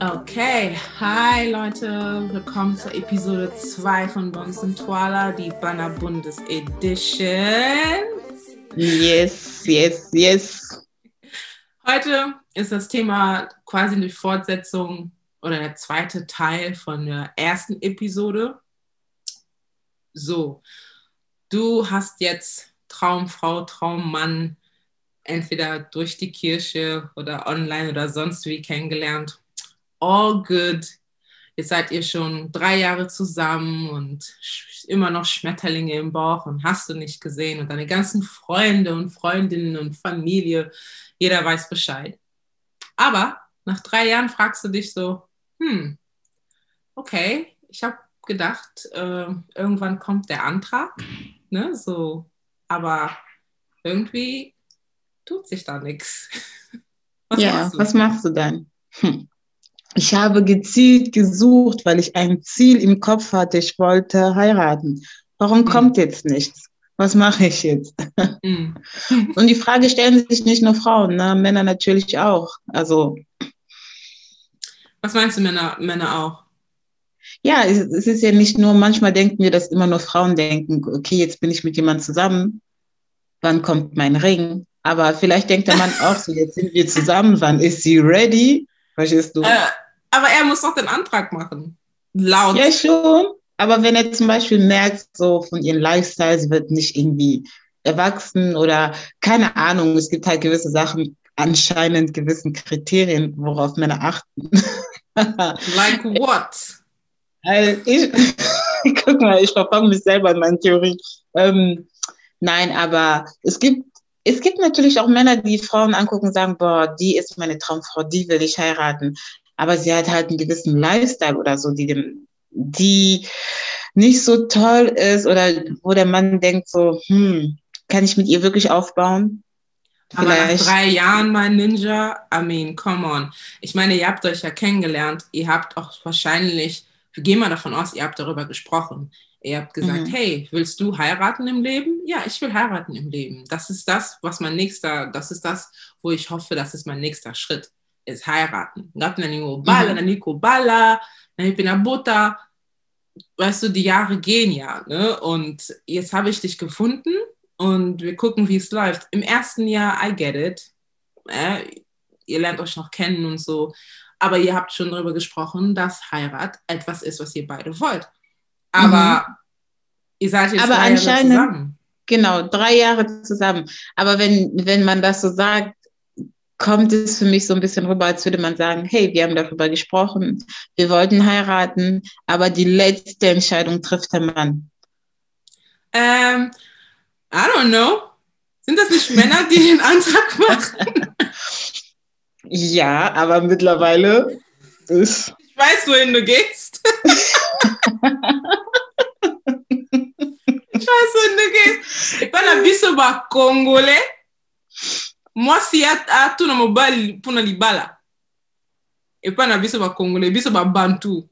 Okay, hi Leute, willkommen zur Episode 2 von Bons und Twala, die Banner Bundes Edition. Yes, yes, yes. Heute ist das Thema quasi eine Fortsetzung oder der zweite Teil von der ersten Episode. So, du hast jetzt Traumfrau, Traummann entweder durch die Kirche oder online oder sonst wie kennengelernt. All good. Jetzt seid ihr schon drei Jahre zusammen und immer noch Schmetterlinge im Bauch und hast du nicht gesehen und deine ganzen Freunde und Freundinnen und Familie, jeder weiß Bescheid. Aber nach drei Jahren fragst du dich so, hm, okay, ich habe gedacht, äh, irgendwann kommt der Antrag, ne, so, aber irgendwie tut sich da nichts. Was ja, machst was machst du dann? Hm. Ich habe gezielt gesucht, weil ich ein Ziel im Kopf hatte. Ich wollte heiraten. Warum mhm. kommt jetzt nichts? Was mache ich jetzt? Mhm. Und die Frage stellen sich nicht nur Frauen, ne? Männer natürlich auch. Also. Was meinst du, Männer, Männer auch? Ja, es, es ist ja nicht nur, manchmal denken wir, dass immer nur Frauen denken, okay, jetzt bin ich mit jemandem zusammen, wann kommt mein Ring? Aber vielleicht denkt der Mann auch so, jetzt sind wir zusammen, wann ist sie ready? Verstehst du? Äh, aber er muss doch den Antrag machen. Laut. Ja, schon. Aber wenn er zum Beispiel merkt, so von ihrem Lifestyle, sie wird nicht irgendwie erwachsen oder keine Ahnung, es gibt halt gewisse Sachen, anscheinend gewissen Kriterien, worauf Männer achten. like what? Also ich, guck mal, ich verfange mich selber in meinen Theorien. Ähm, nein, aber es gibt es gibt natürlich auch Männer, die Frauen angucken und sagen, boah, die ist meine Traumfrau, die will ich heiraten. Aber sie hat halt einen gewissen Lifestyle oder so, die dem, die nicht so toll ist oder wo der Mann denkt so, hm, kann ich mit ihr wirklich aufbauen? Aber nach drei Jahren, mein Ninja, I mean, come on. Ich meine, ihr habt euch ja kennengelernt. Ihr habt auch wahrscheinlich, wir gehen mal davon aus, ihr habt darüber gesprochen. Ihr habt gesagt, mhm. hey, willst du heiraten im Leben? Ja, ich will heiraten im Leben. Das ist das, was mein nächster, das ist das, wo ich hoffe, das ist mein nächster Schritt, ist heiraten. Weißt du, die Jahre gehen ja, ne? Und jetzt habe ich dich gefunden und wir gucken, wie es läuft. Im ersten Jahr, I get it. Äh, ihr lernt euch noch kennen und so. Aber ihr habt schon darüber gesprochen, dass Heirat etwas ist, was ihr beide wollt. Aber mhm. ihr seid jetzt Aber drei anscheinend, Jahre zusammen. Genau, drei Jahre zusammen. Aber wenn, wenn man das so sagt, kommt es für mich so ein bisschen rüber, als würde man sagen, hey, wir haben darüber gesprochen, wir wollten heiraten, aber die letzte Entscheidung trifft der Mann. Ähm, I don't know. Sind das nicht Männer, die den Antrag machen? ja, aber mittlerweile ist. Ich weiß, wohin du gehst. wohin du gehst. epana biso bakongole mwasi atuna mobali mpona libala. Epai na biso bakongole biso babantu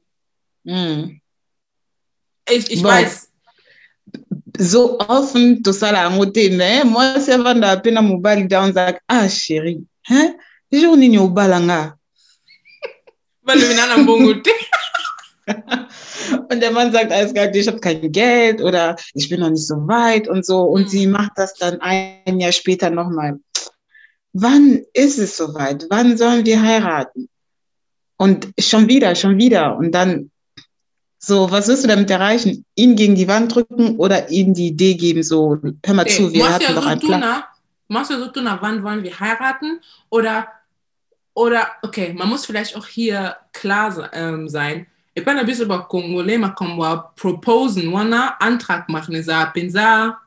mm. so offen tosala yango te me mwasi avanda mpe na mobali da onzaka ah sheri jour nini obalanga balobi na na mbongo te und der Mann sagt alles gesagt, ich habe kein Geld oder ich bin noch nicht so weit und so. Und mhm. sie macht das dann ein Jahr später nochmal. Wann ist es soweit? Wann sollen wir heiraten? Und schon wieder, schon wieder. Und dann so, was wirst du damit erreichen? Ihn gegen die Wand drücken oder ihm die Idee geben, so, hör mal zu, wir hatten doch einen Plan. Machst du so tun, wann wollen wir heiraten? Oder, oder, okay, man muss vielleicht auch hier klar ähm, sein epai na biso bakongole makambo ya proposen wana antrag machen eza mpenza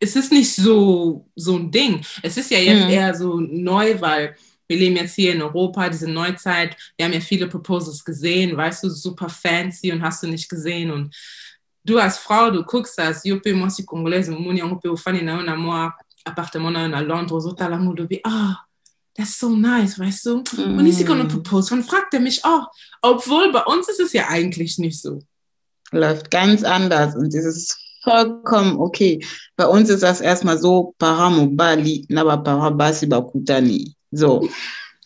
es ist nicht so so ein Ding es ist ja jetzt mhm. eher so neu weil wir leben jetzt hier in Europa, diese Neuzeit. Wir haben ja viele Proposals gesehen, weißt du, super fancy und hast du nicht gesehen. Und du als Frau, du guckst das, yo pe moi si congolaise, moni yango pe ufani na yo na moi appartement na yo na Londres, ozotala mu dobi, ah, das ist so nice, weißt du? Mm. Und ich sehe eine Propose und fragt er mich auch, obwohl bei uns ist es ja eigentlich nicht so. Läuft ganz anders und das ist vollkommen okay. Bei uns ist das erstmal so, paramobali, naba parabasi bakutani. So.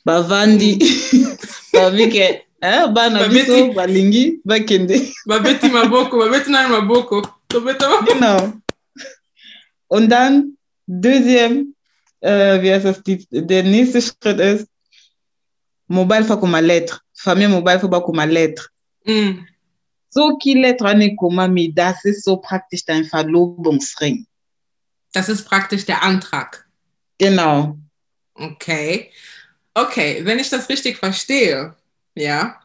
bavandi bavike eh, bana biso balingi bakende babeti maboko babeti nani maboko genau und dann deuxième äh, wie heißt das? Die, der nächste Schritt ist mobile fa koma lettre. Famille mobile fa bakoma lettre. Mm. soki lettre wana ekomami das ist so praktisch dein verlobungsring. Das ist praktisch der Antrag. Genau. Okay. Okay wenn ich das richtig verstehe ja.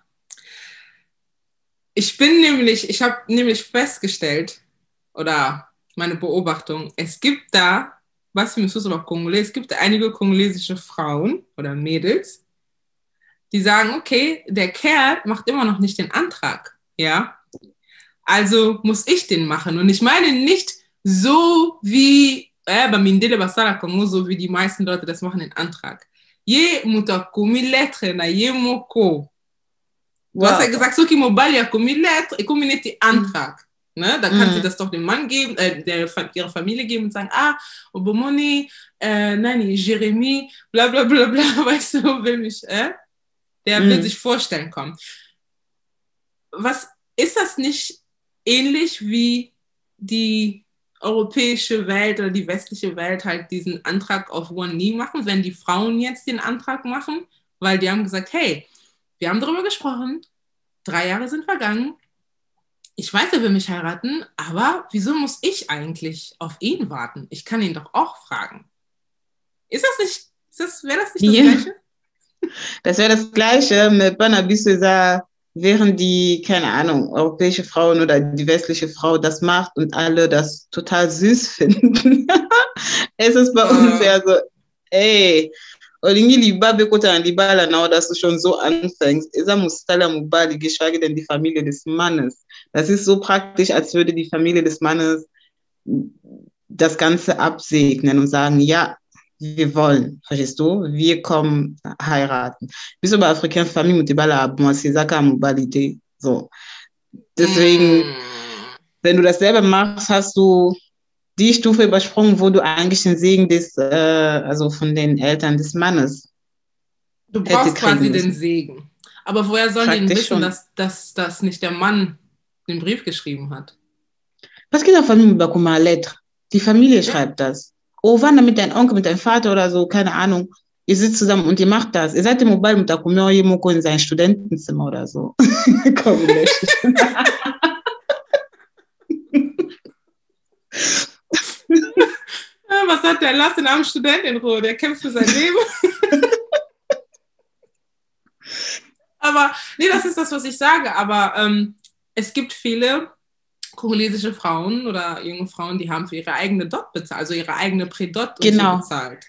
Ich bin nämlich ich habe nämlich festgestellt oder meine Beobachtung es gibt da was wir müssen noch Kongolais es gibt einige kongolesische Frauen oder Mädels die sagen, okay, der Kerl macht immer noch nicht den Antrag, ja, also muss ich den machen. Und ich meine nicht so wie äh, bei Mindele Basara Kongo, so wie die meisten Leute das machen, den Antrag. Je mutakomi lettre na je moko. Du hast ja gesagt, so mobile ja ich komme nicht den Antrag. Ne? Da kann sie das doch dem Mann geben, äh, der, ihrer Familie geben und sagen, ah, Obomoni, äh, Nani, Jeremy, bla bla bla bla, weißt du, will mich, äh? der mhm. wird sich vorstellen kommen. Was ist das nicht ähnlich wie die europäische Welt oder die westliche Welt halt diesen Antrag auf One Knee machen, wenn die Frauen jetzt den Antrag machen, weil die haben gesagt, hey, wir haben darüber gesprochen, drei Jahre sind vergangen, ich weiß, er will mich heiraten, aber wieso muss ich eigentlich auf ihn warten? Ich kann ihn doch auch fragen. Ist das nicht, das, wäre das nicht das Ja. Gleiche? Das wäre das Gleiche mit Banabisusa, während die, keine Ahnung, europäische Frauen oder die westliche Frau das macht und alle das total süß finden. es ist bei uns ja so, ey, olingi kota na libala dass du schon so anfängst. Esa mustala mubali, geschweige denn die Familie des Mannes. Das ist so praktisch, als würde die Familie des Mannes das Ganze absegnen und sagen, ja, wir wollen, verstehst du? Wir kommen heiraten. Biso ba africain famille mutibala mwasi zaka mubalide. So. Deswegen, Mm. wenn du das selber machst, hast du die Stufe übersprungen, wo du eigentlich den Segen des, äh, also von den Eltern des Mannes. Du brauchst quasi den Segen. Aber woher sollen die denn Praktisch wissen, schon. dass, dass, dass nicht der Mann den Brief geschrieben hat? Was geht auf Familie bakuma lettre? Die Familie schreibt das. Oh, wann mit deinem Onkel, mit deinem Vater oder so, keine Ahnung. Ihr sitzt zusammen und ihr macht das. Ihr seid im Mobile mit Akumeo Yemoko in sein Studentenzimmer oder so. Komm, was hat der? Lass den armen Student in Ruhe, der kämpft für sein Leben. aber, nee, das ist das, was ich sage. Aber ähm, es gibt viele kongolesische Frauen oder junge Frauen, die haben für ihre eigene Dot bezahlt, also ihre eigene Predot und Genau. bezahlt.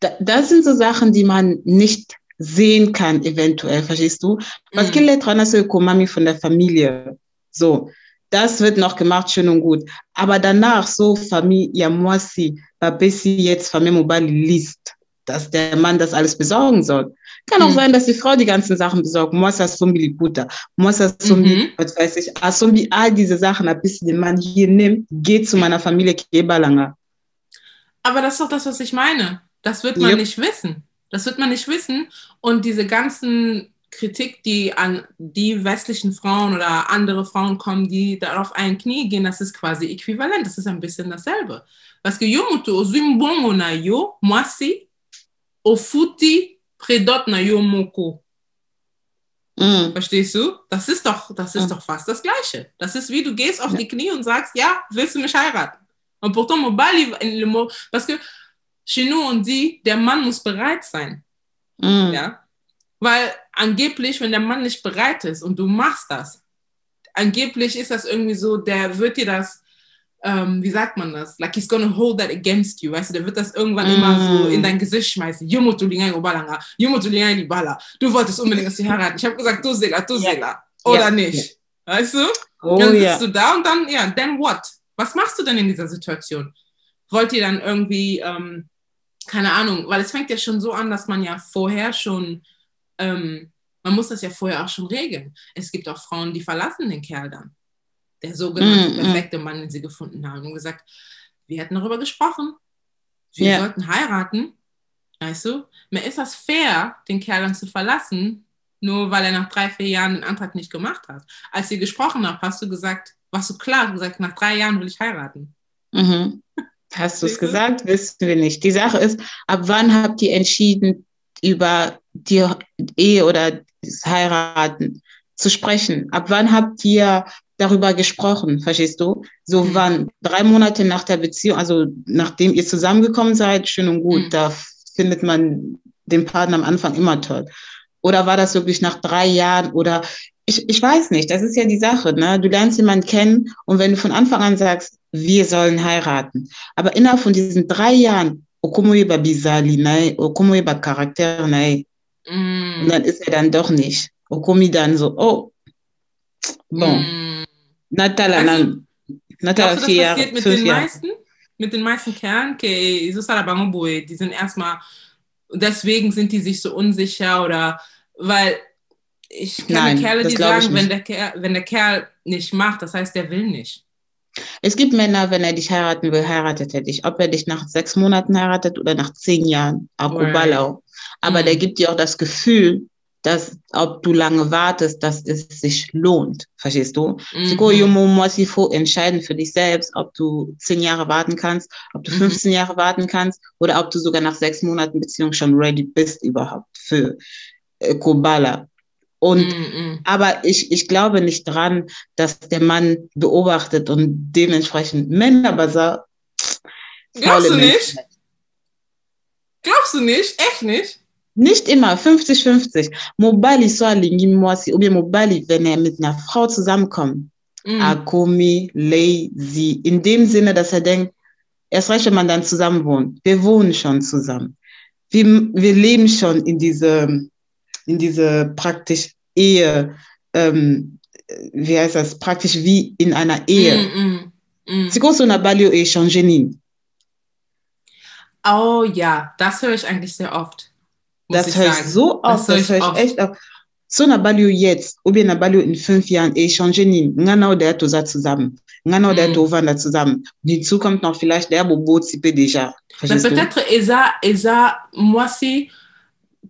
Da- Das sind so Sachen, die man nicht sehen kann, eventuell, verstehst du? Was Mhm. gibt lettre na so Komami von der Familie? So. Das wird noch gemacht, schön und gut. Aber danach, so Familie, ja, Moisi, Babesi jetzt Familie Mobile liest, dass der Mann das alles besorgen soll. Kann auch Mhm. sein, dass die Frau die ganzen Sachen besorgt. Moisa Sumbi Liputa, Moisa Sumbi, Mhm. was weiß ich, Asumbi, all diese Sachen, bis den Mann hier nimmt, geht zu meiner Familie Kebalanga. Aber das ist doch das, was ich meine. Das wird man Yep. nicht wissen. Das wird man nicht wissen. Und diese ganzen Kritik, die an die westlichen Frauen oder andere Frauen kommen, die da auf ein Knie gehen, das ist quasi äquivalent. Das ist ein bisschen dasselbe. Parce que yo moto ozwi mbongo na yo mwasi ofuti predot na yo moko. Mm. Verstehst du? Das ist doch, das ist Mhm. doch fast das Gleiche. Das ist wie du gehst auf die Knie und sagst, ja, willst du mich heiraten? Und pourtant, mon bali, parce que chez nous, on dit, der Mann muss bereit sein. Mm. Ja? Weil angeblich, wenn der Mann nicht bereit ist und du machst das, angeblich ist das irgendwie so, der wird dir das, ähm, wie sagt man das? Like he's gonna hold that against you, weißt du, der wird das irgendwann Mm. immer so in dein Gesicht schmeißen. Obalanga. Du wolltest unbedingt, dass sie heiraten. Ich habe gesagt, du Sela, du. Sela. Oder Ja. nicht? Weißt du? Oh dann sitzt ja. du da und dann, ja, then what? Was machst du denn in dieser Situation? Wollt ihr dann irgendwie, ähm, keine Ahnung, weil es fängt ja schon so an, dass man ja vorher schon, ähm, man muss das ja vorher auch schon regeln. Es gibt auch Frauen, die verlassen den Kerl dann. Der sogenannte Mm, mm. perfekte Mann, den sie gefunden haben und gesagt, wir hätten darüber gesprochen. Wir Ja. sollten heiraten. Weißt du? Mir ist das fair, den Kerl dann zu verlassen, nur weil er nach drei, vier Jahren den Antrag nicht gemacht hat. Als ihr gesprochen habt, hast du gesagt, warst du klar, du gesagt, nach drei Jahren will ich heiraten. Mhm. Hast du es gesagt? Wissen wir nicht. Die Sache ist, ab wann habt ihr entschieden, über die Ehe oder das Heiraten zu sprechen? Ab wann habt ihr darüber gesprochen, verstehst du? So mhm. wann? Drei Monate nach der Beziehung, also nachdem ihr zusammengekommen seid, schön und gut, mhm. da findet man den Partner am Anfang immer toll. Oder war das wirklich nach drei Jahren oder ich, ich weiß nicht, das ist ja die Sache, ne? Du lernst jemanden kennen und wenn du von Anfang an sagst, wir sollen heiraten, aber innerhalb von diesen drei Jahren, Okomoye Bizali, ne? Okomoye Charakter, ne? Mm. Und dann ist er dann doch nicht. Okomi dann so, oh, bon. Mm. Natala, also, Natala vier Jahre, mit den Jahre. meisten? Mit den meisten Kernen, okay, die sind erstmal, deswegen sind die sich so unsicher oder weil ich kenne Nein, Kerle, die sagen, wenn der, Kerl, wenn der Kerl nicht macht, das heißt, der will nicht. Es gibt Männer, wenn er dich heiraten will, heiratet er dich. Ob er dich nach sechs Monaten heiratet oder nach zehn Jahren. Akubalau. Aber mhm. der gibt dir auch das Gefühl, dass, ob du lange wartest, dass es sich lohnt. Verstehst du? Mhm. faut entscheiden für dich selbst, ob du zehn Jahre warten kannst, ob du 15 mhm. Jahre warten kannst oder ob du sogar nach sechs Monaten Beziehung schon ready bist überhaupt für äh, Kobala. Und, mm, mm. aber ich, ich glaube nicht dran, dass der Mann beobachtet und dementsprechend Männerbazar. Glaubst du nicht? Glaubst du nicht? Echt nicht? Nicht immer, 50-50. Mobali so alingi mwasi, oder Mobali, wenn er mit einer Frau zusammenkommt, mm. akomi, lazy, in dem Sinne, dass er denkt, erst recht, wenn man dann zusammen wohnt. Wir wohnen schon zusammen. Wir, wir leben schon in diese, in diese praktisch Ehe, ähm, wie heißt das, praktisch wie in einer Ehe. Mm, mm, mm. C'est quoi son abalio et Changenin? Oh ja, das höre ich eigentlich sehr oft. Das höre ich so oft, das, höre ich, echt oft. So na balio jetzt, bien na balio in fünf Jahren, eh changer nie. Ngana oder toza zusammen. Ngana oder mm. tovanda zusammen. Hinzu kommt noch vielleicht der Bobo Zipe déjà. Peut-être eza, eza, moi si,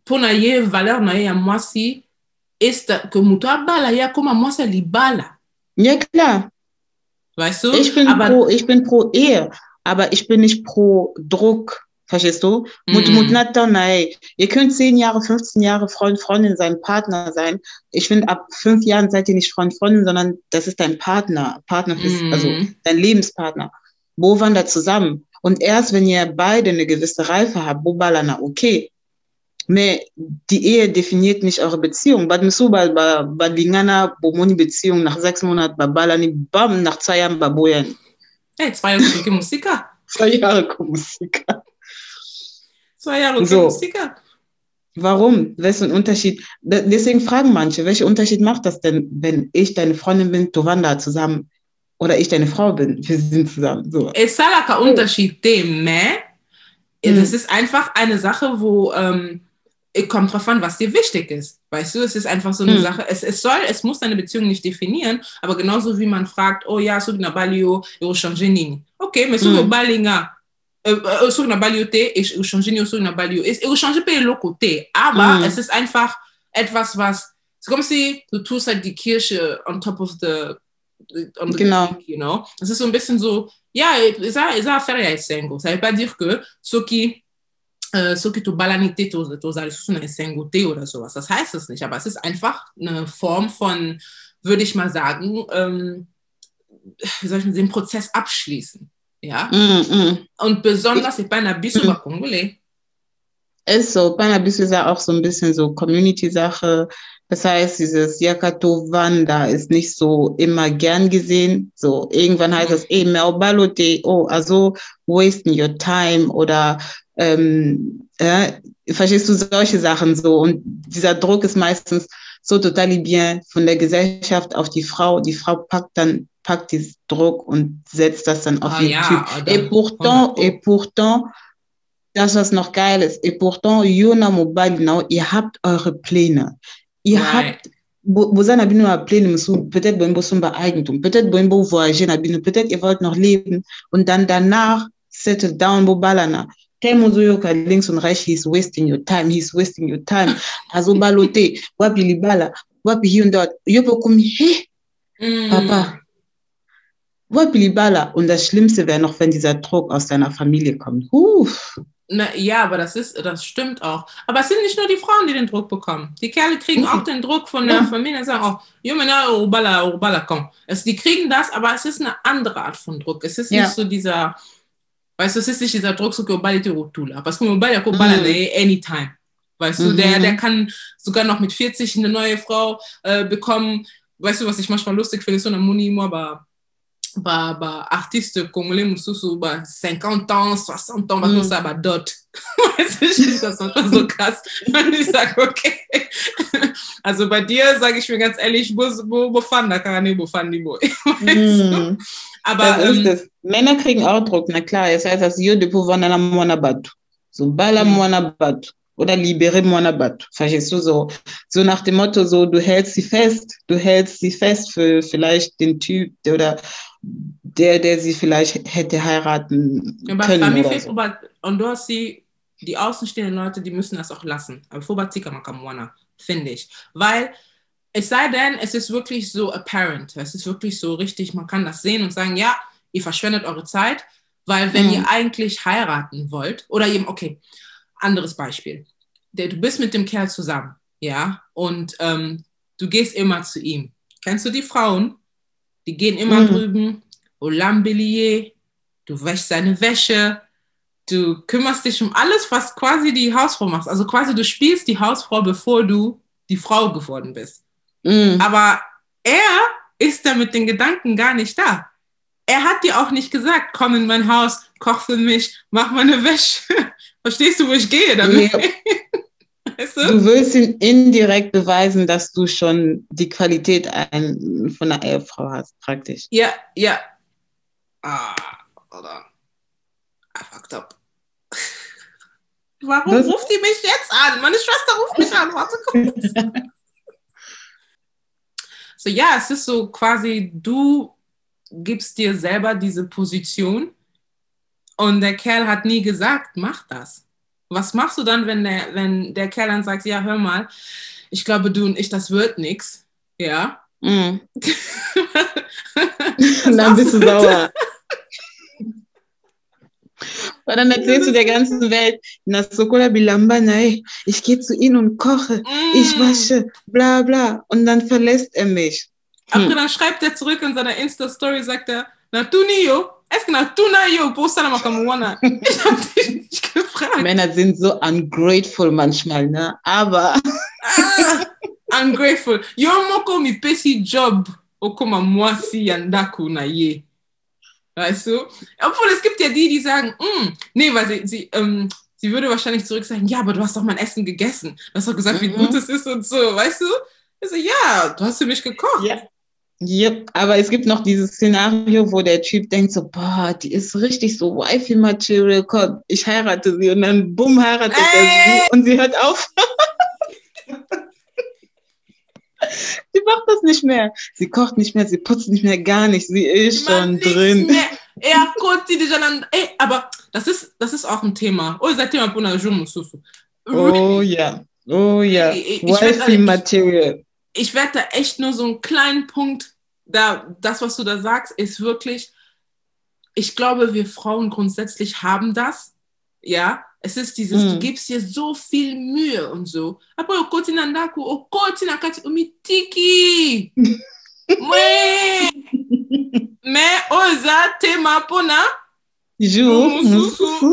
pour na ye valeur na ye, moi si, ist que mtu abala ya koma mwasa libala. Ja, klar. Weißt du? Ich bin, aber, pro, ich bin pro Ehe, aber ich bin nicht pro Druck. Verstehst du? Mut, mm. mut Ihr könnt 10 Jahre, 15 Jahre Freund, Freundin sein, Partner sein. Ich finde, ab fünf Jahren seid ihr nicht Freund, Freundin, sondern das ist dein Partner. Partner fürs, mm. also dein Lebenspartner. Wo wandert zusammen? Und erst wenn ihr beide eine gewisse Reife habt, wo ballana, okay, Mais die Ehe definiert nicht eure Beziehung. Bad Misu badingana bomoni Beziehung nach sechs Monaten babalani bam nach zwei Jahren baboyan. Hey, zwei Jahre Musiker. zwei Jahre Musiker. Zwei Jahre so. Musiker. Warum? Welchen Unterschied? Deswegen fragen manche, welchen Unterschied macht das denn, wenn ich deine Freundin bin, Tovanda zusammen oder ich deine Frau bin? Wir sind zusammen. So. Es ist ein Unterschied, dem, ne? Das ist einfach eine Sache, wo ähm, kommt drauf an, was dir wichtig ist. Weißt du, es ist einfach so eine hm. Sache. Es, es soll, es muss deine Beziehung nicht definieren, aber genauso wie man fragt, oh ja, sur na balio, eu changer nini. Ok, mais sur hm. balinga, sur na balio te, eu changer nini sur na balio. Eu changer pe lo côté. Aber hm. es ist einfach etwas, was, es ist comme si du tust halt die Kirche on top of the, on the genau. Cake, you know. Es ist so ein bisschen so, ja, eza, eza affaire ya esengo. Ça veut pas dire que ceux qui äh, so gibt Balanite oder sowas. Das heißt es nicht, aber es ist einfach eine Form von, würde ich mal sagen, ähm, wie soll ich den Prozess abschließen. Ja? Mm, mm. Und besonders bei einer Bisu mm. Congolais. Ist so, Panabisu ist ja auch so ein bisschen so Community-Sache. Das heißt, dieses Yakato Wanda ist nicht so immer gern gesehen. So, irgendwann heißt es, eh, Meobalote, oh, also wasting your time oder ähm, äh, verstehst du solche Sachen so und dieser Druck ist meistens so total bien von der Gesellschaft auf die Frau. Die Frau packt dann packt diesen Druck und setzt das dann auf ah, den ja, Typ. Et pourtant, et pourtant, das was noch geil ist, et pourtant, Yona Mobile Now, ihr habt eure Pläne. Ihr right. habt boza na bino Pläne mosusu peut-être boyembo somba Eigentum peut-être boyembo voyager na bino peut-être ihr wollt noch leben und dann danach settle down bobalana tellement ozoyoka links und rechts he's wasting your time he's wasting your time azobala te wapi libala wapi hier und dort yo bekomme he Mm. papa wapi libala und das Schlimmste wäre noch wenn dieser Druck aus deiner Familie kommt Uff. Na, ja, aber das ist, das stimmt auch. Aber es sind nicht nur die Frauen, die den Druck bekommen. Die Kerle kriegen auch den Druck von der. Familie und sagen auch, Junge, na, Urbala, Urbala, komm. Es, die kriegen das, aber es ist eine andere Art von Druck. Es ist Ja. nicht so dieser, weißt du, es ist nicht dieser Druck, so te rotula. Parce que anytime. Weißt du, Mhm. der, der kann sogar noch mit 40 eine neue Frau äh, bekommen. Weißt du, was ich manchmal lustig finde, so eine Muni, aber bah, bah, artiste congolais bah, 50 ans, 60 ans, Mm. ça, bah, dot. Weißt du, ich finde das manchmal so krass. Und ich sage, okay. Also bei dir sage ich mir ganz ehrlich, wo, wo, wo fand da kann ich, wo fand die wo. Mm. Aber Das ist ähm, es. Männer kriegen auch Druck, na klar. Es heißt, dass yo de pouvoir na mwana batu. So bala mwana batu. Oder libere mwana batu. Verstehst du so? So nach dem Motto, so du hältst sie fest, du hältst sie fest für vielleicht den Typ der, oder der, der sie vielleicht hätte heiraten können oder fait, so. aber- und du hast die, die außenstehenden Leute, die müssen das auch lassen. Aber Fobatika Makamwana, finde ich. Weil es sei denn, es ist wirklich so apparent. Es ist wirklich so richtig, man kann das sehen und sagen, ja, ihr verschwendet eure Zeit, weil wenn Mhm. ihr eigentlich heiraten wollt, oder eben, okay, anderes Beispiel. Der, du bist mit dem Kerl zusammen, ja, und ähm, du gehst immer zu ihm. Kennst du die Frauen? Die gehen immer Mhm. drüben, Olambilier, du wäschst seine Wäsche, du kümmerst dich um alles, was quasi die Hausfrau macht. Also quasi du spielst die Hausfrau, bevor du die Frau geworden bist. Mm. Aber er ist da mit den Gedanken gar nicht da. Er hat dir auch nicht gesagt, komm in mein Haus, koch für mich, mach meine Wäsche. Verstehst du, wo ich gehe damit? Ja. Weißt du? Du willst ihm indirekt beweisen, dass du schon die Qualität ein, von einer Ehefrau hast, praktisch. Ja, ja. Ah, on. I fucked up. Warum Das- ruft die mich jetzt an? Meine Schwester ruft mich an. Warte kurz. So, ja, es ist so quasi, du gibst dir selber diese Position und der Kerl hat nie gesagt, mach das. Was machst du dann, wenn der, wenn der Kerl dann sagt, ja, hör mal, ich glaube, du und ich, das wird nix. Ja. Mm. Und dann bist du sauer. Und dann erzählst du der ganzen Welt, na Sokola Bilamba, nein, ich gehe zu ihm und koche, ich Mm. wasche, bla bla. Und dann verlässt er mich. Aber Hm. dann schreibt er zurück in seiner Insta-Story, sagt er, na tu niyo, es na yo, posta na makamuana. Ich hab dich nicht gefragt. Männer sind so ungrateful manchmal, ne? Aber Ah, ungrateful. Yo moko mi pesi job, okoma mwasi yandaku na ye. Weißt du? Obwohl es gibt ja die, die sagen, mm, nee, weil sie, sie, ähm, sie würde wahrscheinlich zurück sagen, ja, aber du hast doch mein Essen gegessen. Du hast doch gesagt, wie Mhm. gut es ist und so, weißt du? Ich so, ja, du hast für mich gekocht. Ja. Yep. Aber es gibt noch dieses Szenario, wo der Typ denkt so, boah, die ist richtig so Wifi-Material, komm, ich heirate sie und dann bumm, heiratet er Ey. sie und sie hört auf. sie macht das nicht mehr. Sie kocht nicht mehr, sie putzt nicht mehr, gar nicht. Sie ist Man, schon drin. Mehr. Er konnte die dann, ey, aber das ist, das ist auch ein Thema. Oh, seid ihr mal Puna Jumususu. Oh ja, oh ja. Werd- Wifi-Material. Ich werde da echt nur so einen kleinen Punkt, da, das, was du da sagst, ist wirklich, ich glaube, wir Frauen grundsätzlich haben das, ja. Es ist dieses, Mm. du gibst dir so viel Mühe und so. Aber okoti na ndaku, okoti na kati umitiki. Mwe. Me oza tema pona. Jou, Mususu.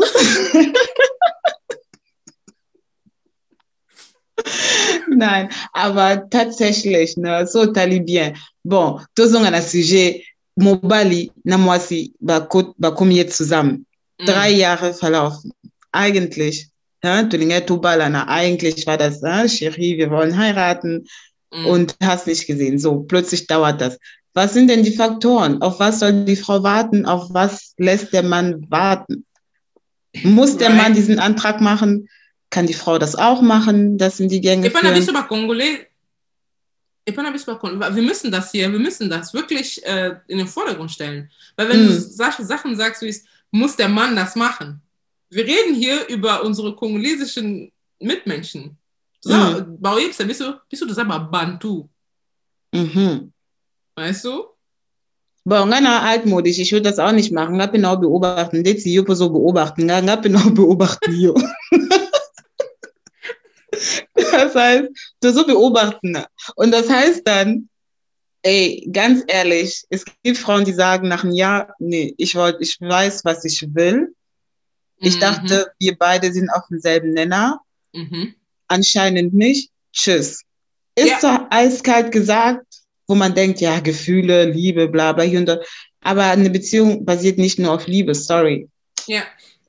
Nein, aber tatsächlich, ne, so talibien. Bon, tozonga na sujet, mobali na mwasi bako- bakomi jetzt zusammen. Mm. Drei Jahre verlaufen. Eigentlich, ja, tulinga tubala, na, eigentlich war das, äh, Cherie, wir wollen heiraten Mm. und hast nicht gesehen. So, plötzlich dauert das. Was sind denn die Faktoren? Auf was soll die Frau warten? Auf was lässt der Mann warten? Muss der. Mann diesen Antrag machen? Kann die Frau das auch machen? Das sind die Gänge Epana führen. du du. Wir müssen das hier, wir müssen das wirklich äh, in den Vordergrund stellen. Weil wenn du Hm. solche Sachen sagst, wie es, muss der Mann das machen. wir reden hier über unsere kongolesischen Mitmenschen. So, Mhm. euch bist du, bist du das aber Bantu, Mhm. weißt du? Bon, ngana altmodisch, ich würde das auch nicht machen. Ngap genau beobachten. Dezi yupo so beobachten. Nga- Ngap genau beobachten. Das heißt, du so beobachten. Und das heißt dann, ey, ganz ehrlich, es gibt Frauen, die sagen nach einem Jahr, nee, ich wollte, ich weiß, was ich will. Ich Mhm. dachte, wir beide sind auf demselben Nenner. Mhm. Anscheinend nicht. Tschüss. Ist Ja. so eiskalt gesagt, wo man denkt, ja, Gefühle, Liebe, bla bla hier und da. Aber eine Beziehung basiert nicht nur auf Liebe, sorry. Ja.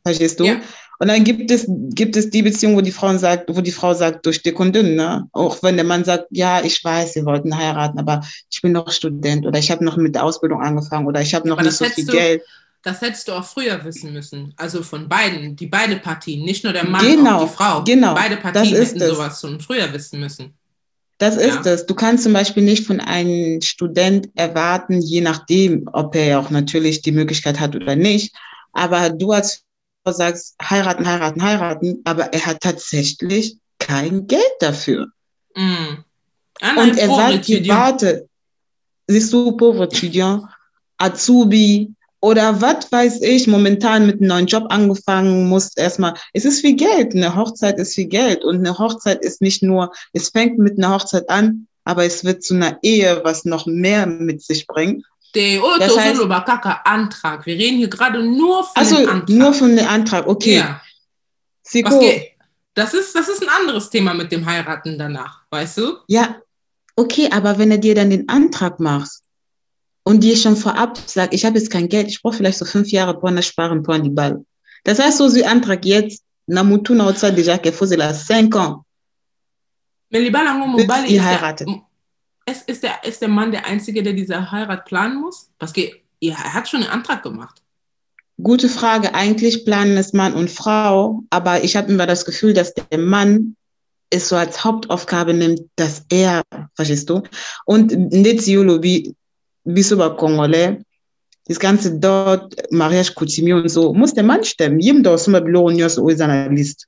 Verstehst du? Ja. Und dann gibt es, gibt es die Beziehung, wo die Frau sagt, wo die Frau sagt, durch dick und dünn, ne? Auch wenn der Mann sagt, ja, ich weiß, wir wollten heiraten, aber ich bin noch Student oder ich habe noch mit der Ausbildung angefangen oder ich habe noch Aber nicht so viel du- Geld. Das hättest du auch früher wissen müssen. Also von beiden, die beide Partien, nicht nur der Mann, Genau, auch die Frau. genau, Beide das Partien ist hätten es. sowas schon früher wissen müssen. Das Ja. ist es. Du kannst zum Beispiel nicht von einem Student erwarten, je nachdem, ob er auch natürlich die Möglichkeit hat oder nicht. Aber du als sagst, heiraten, heiraten, heiraten, aber er hat tatsächlich kein Geld dafür. Mm. Ah, Und er sagt dir, warte, siehst du, pauvre Étudiant, Azubi oder was weiß ich, momentan mit einem neuen Job angefangen, muss erstmal, es ist viel Geld, eine Hochzeit ist viel Geld und eine Hochzeit ist nicht nur, es fängt mit einer Hochzeit an, aber es wird zu einer Ehe, was noch mehr mit sich bringt. Der Das Otto heißt- Solobakaka Antrag. Wir reden hier gerade nur von Also dem Antrag. nur von dem Antrag, okay. Ja. Siko? Das ist, das ist ein anderes Thema mit dem Heiraten danach, weißt du? Ja, okay, aber wenn er dir dann den Antrag macht und dir schon vorab sagt, ich habe jetzt kein Geld, ich brauche vielleicht so fünf Jahre pour sparen pour die Ball. Das heißt, so sie Antrag jetzt, na mutu na otsa déjà qu'il faut la cinq ans. Melibalango Bis Mobali ihr ist heiratet. Der, ist, ist, der, ist der Mann der Einzige, der diese Heirat planen muss? Was geht? Ja, er hat schon einen Antrag gemacht. Gute Frage. Eigentlich planen es Mann und Frau, aber ich habe immer das Gefühl, dass der Mann es so als Hauptaufgabe nimmt, dass er, verstehst du? Und Netsiolo, wie, wie so bei Congolais, das ganze dort, Mariage coutumier und so, muss der Mann stemmen. Jedem da zum Beispiel seiner Liste.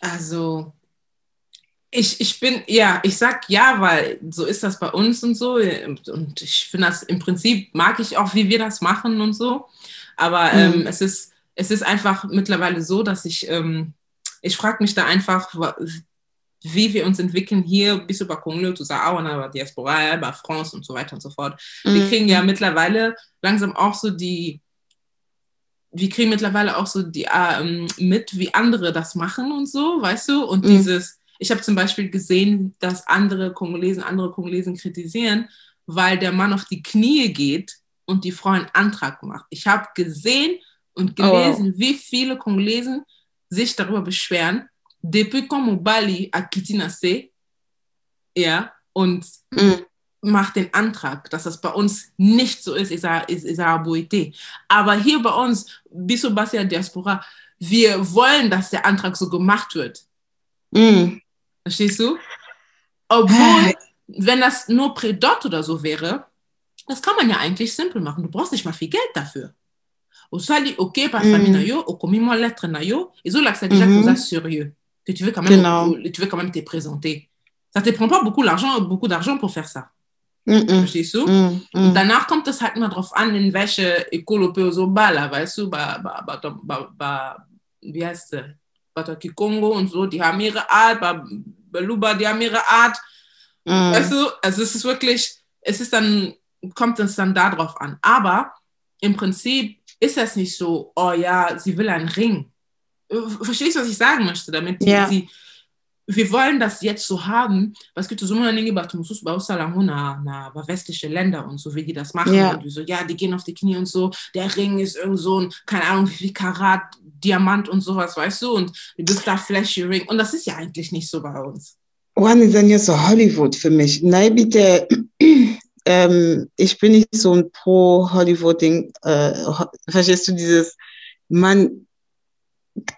Also, ich, ich bin, ja, ich sag ja, weil so ist das bei uns und so. Und ich finde das im Prinzip, mag ich auch, wie wir das machen und so. Aber ähm, Mhm. es, ist, es ist einfach mittlerweile so, dass ich, ähm, ich frage mich da einfach, wie wir uns entwickeln hier, bis über Kongo, zu Saawana, bei Diaspora, bei France und so weiter und so fort. Wir kriegen ja mittlerweile langsam auch so die, wir kriegen mittlerweile auch so die ähm, mit, wie andere das machen und so, weißt du? Und Mhm. dieses, ich habe zum Beispiel gesehen, dass andere Kongolesen andere Kongolesen kritisieren, weil der Mann auf die Knie geht und die Frau einen Antrag macht. Ich habe gesehen und Oh, gelesen, wie viele Kongolesen sich darüber beschweren, depuis quand Mobali a quitté Nassé, ja, und Mhm. macht den Antrag, dass das bei uns nicht so ist, ist er Boite. Aber hier bei uns, bis Basia Diaspora, wir wollen, dass der Antrag so gemacht wird. Mhm. Verstehst du? Obwohl, wenn das nur Predot oder so wäre, das kann man ja eigentlich simpel machen. Du brauchst nicht mal viel Geld dafür. Osali, ok, par famille na yo, au commis moi lettre na yo, ils ont l'accès déjà Mhm. que sérieux, que tu veux quand même, Genau. tu veux quand même te présenter. Ça te prend pas beaucoup d'argent, beaucoup d'argent pour faire ça. Verstehst du? Und danach kommt es halt mal drauf an, in welche Ekolope so Bala, weißt du, wie heißt es, der Kikongo und so, die haben ihre Art, bei Beluba, die haben ihre Art, Mhm. weißt du, also es ist wirklich, es ist dann, kommt es dann darauf an. Aber im Prinzip ist das nicht so, oh ja, sie will einen Ring. Verstehst du, was ich sagen möchte damit? Die, Ja. sie, wir wollen das jetzt so haben, was gibt es so eine Batumusus na, na bei westliche Länder und so, wie die das machen. Ja. Und die so, ja, die gehen auf die Knie und so, der Ring ist irgend so ein, keine Ahnung, wie viel Karat, Diamant und sowas, weißt du, und du bist da flashy Ring. Und das ist ja eigentlich nicht so bei uns. One ist dann jetzt so Hollywood für mich. Nein, bitte, ähm, ich bin nicht so ein Pro-Hollywood-Ding. Äh, verstehst du dieses Mann?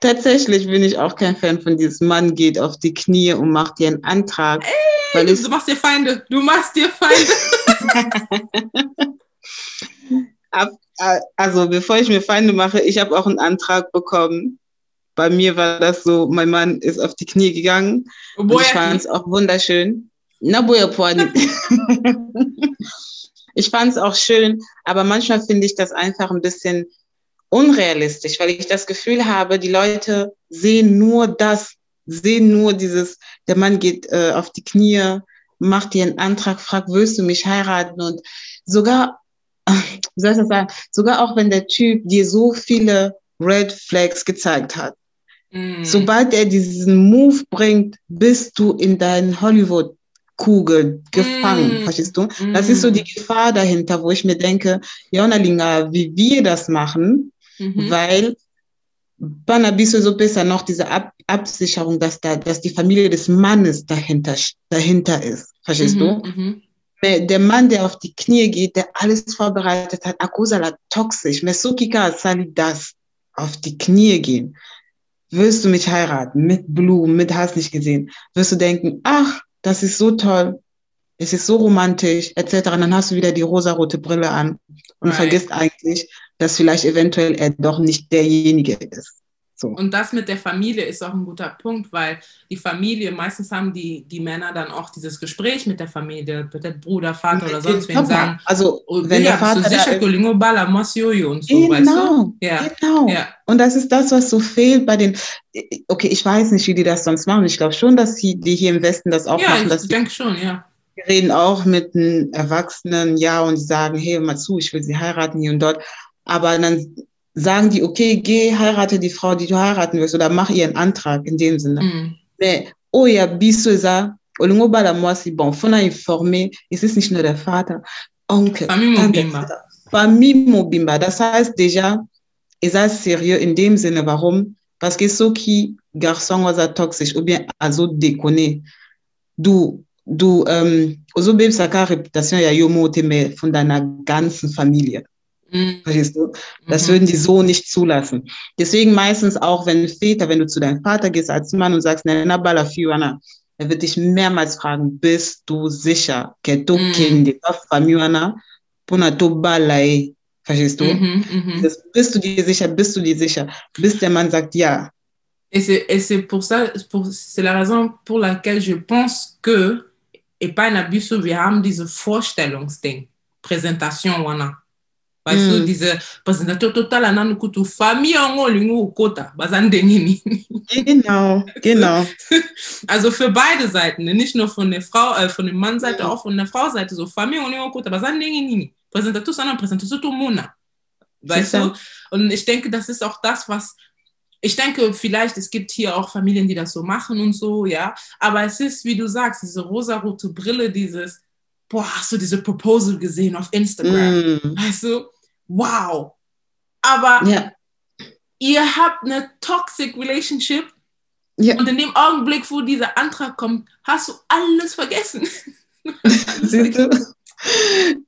Tatsächlich bin ich auch kein Fan von dieses Mann geht auf die Knie und macht dir einen Antrag. weil Du, machst dir Feinde, du machst dir Feinde. Ab- also bevor ich mir Feinde mache, ich habe auch einen Antrag bekommen. Bei mir war das so, mein Mann ist auf die Knie gegangen. Und ich fand es auch wunderschön. Na, ich fand es auch schön, aber manchmal finde ich das einfach ein bisschen unrealistisch, weil ich das Gefühl habe, die Leute sehen nur das, sehen nur dieses, der Mann geht äh, auf die Knie, macht dir einen Antrag, fragt, willst du mich heiraten? Und sogar, wie soll ich das sagen, sogar auch wenn der Typ dir so viele Red Flags gezeigt hat, mm. sobald er diesen Move bringt, bist du in deinen Hollywood Kugel gefangen, mm. verstehst du? Mm. Das ist so die Gefahr dahinter, wo ich mir denke, Jonalinga, wie wir das machen, mhm. weil Banabiso so besser noch diese Ab Absicherung, dass da, dass die Familie des Mannes dahinter, dahinter ist. Verstehst mhm, du? Mhm. Der Mann, der auf die Knie geht, der alles vorbereitet hat, Akkusala toxisch, Mesukika Sali das, auf die Knie gehen. Wirst du mich heiraten, mit Blumen, mit hast nicht gesehen, wirst du denken, ach, das ist so toll, es ist so romantisch, etc. Und dann hast du wieder die rosarote Brille an und right. vergisst eigentlich, dass vielleicht eventuell er doch nicht derjenige ist. So. Und das mit der Familie ist auch ein guter Punkt, weil die Familie, meistens haben die, die Männer dann auch dieses Gespräch mit der Familie, mit der Bruder, Vater oder sonst wen sagen, also oh, wenn der Vater sicher Bala, und so, genau, weißt du? Ja, genau. Ja. Und das ist das, was so fehlt bei den, okay, ich weiß nicht, wie die das sonst machen. Ich glaube schon, dass die, die hier im Westen das auch ja, machen. Ja, ich denke schon, ja. Wir reden auch mit einem Erwachsenen, ja, und die sagen, hey, mal zu, ich will sie heiraten hier und dort. Aber dann sagen die, okay, geh, heirate die Frau, die du heiraten willst, oder mach ihren Antrag in dem Sinne. Mm. Mais, oh ja, biso eza, olingo bala mwasi, bon, fona informer, es ist nicht nur der Vater, Onkel, Famille Mobimba. Famille Mobimba. Das heißt déjà, ist das sérieux in dem Sinne, warum? Parce que ceux qui, garçon was toxisch, ou bien azo déconner, du, du, ähm, ozo bebsaka Reputation ya yo mote, mais von deiner ganzen Familie. Mhm. Verstehst du? Das mhm. würden die so nicht zulassen. Deswegen meistens auch, wenn Väter, wenn du zu deinem Vater gehst als Mann und sagst, Nana Bala Fiwana, er wird dich mehrmals fragen, bist du sicher? Tu kende, Famiwana, puna tu balai. Verstehst du? Mhm, mhm, das, bist du dir sicher? Bist du dir sicher? Bis der Mann sagt ja. Et c'est pour ça, c'est la raison pour laquelle je pense que, et pas ein Abisso, wir haben diese Vorstellungsding, Präsentation, wana. Weißt mm. du, diese Präsentation total an kutu Familie lingu kota, nini. Genau, genau. Also für beide Seiten, nicht nur von der Frau, äh, von der Mannseite, mm. auch von der Frau Seite, so Familie lingu kota, nini. Präsentation, sondern Präsentation to Mona. Weißt du? Und ich denke, das ist auch das, was ich denke, vielleicht, es gibt hier auch Familien, die das so machen und so, ja. Aber es ist, wie du sagst, diese rosarote Brille, dieses, boah, hast du diese Proposal gesehen auf Instagram? Mm. Weißt du? Wow. Aber ja. ihr habt eine toxic Relationship ja. und in dem Augenblick, wo dieser Antrag kommt, hast du alles vergessen. Siehst du?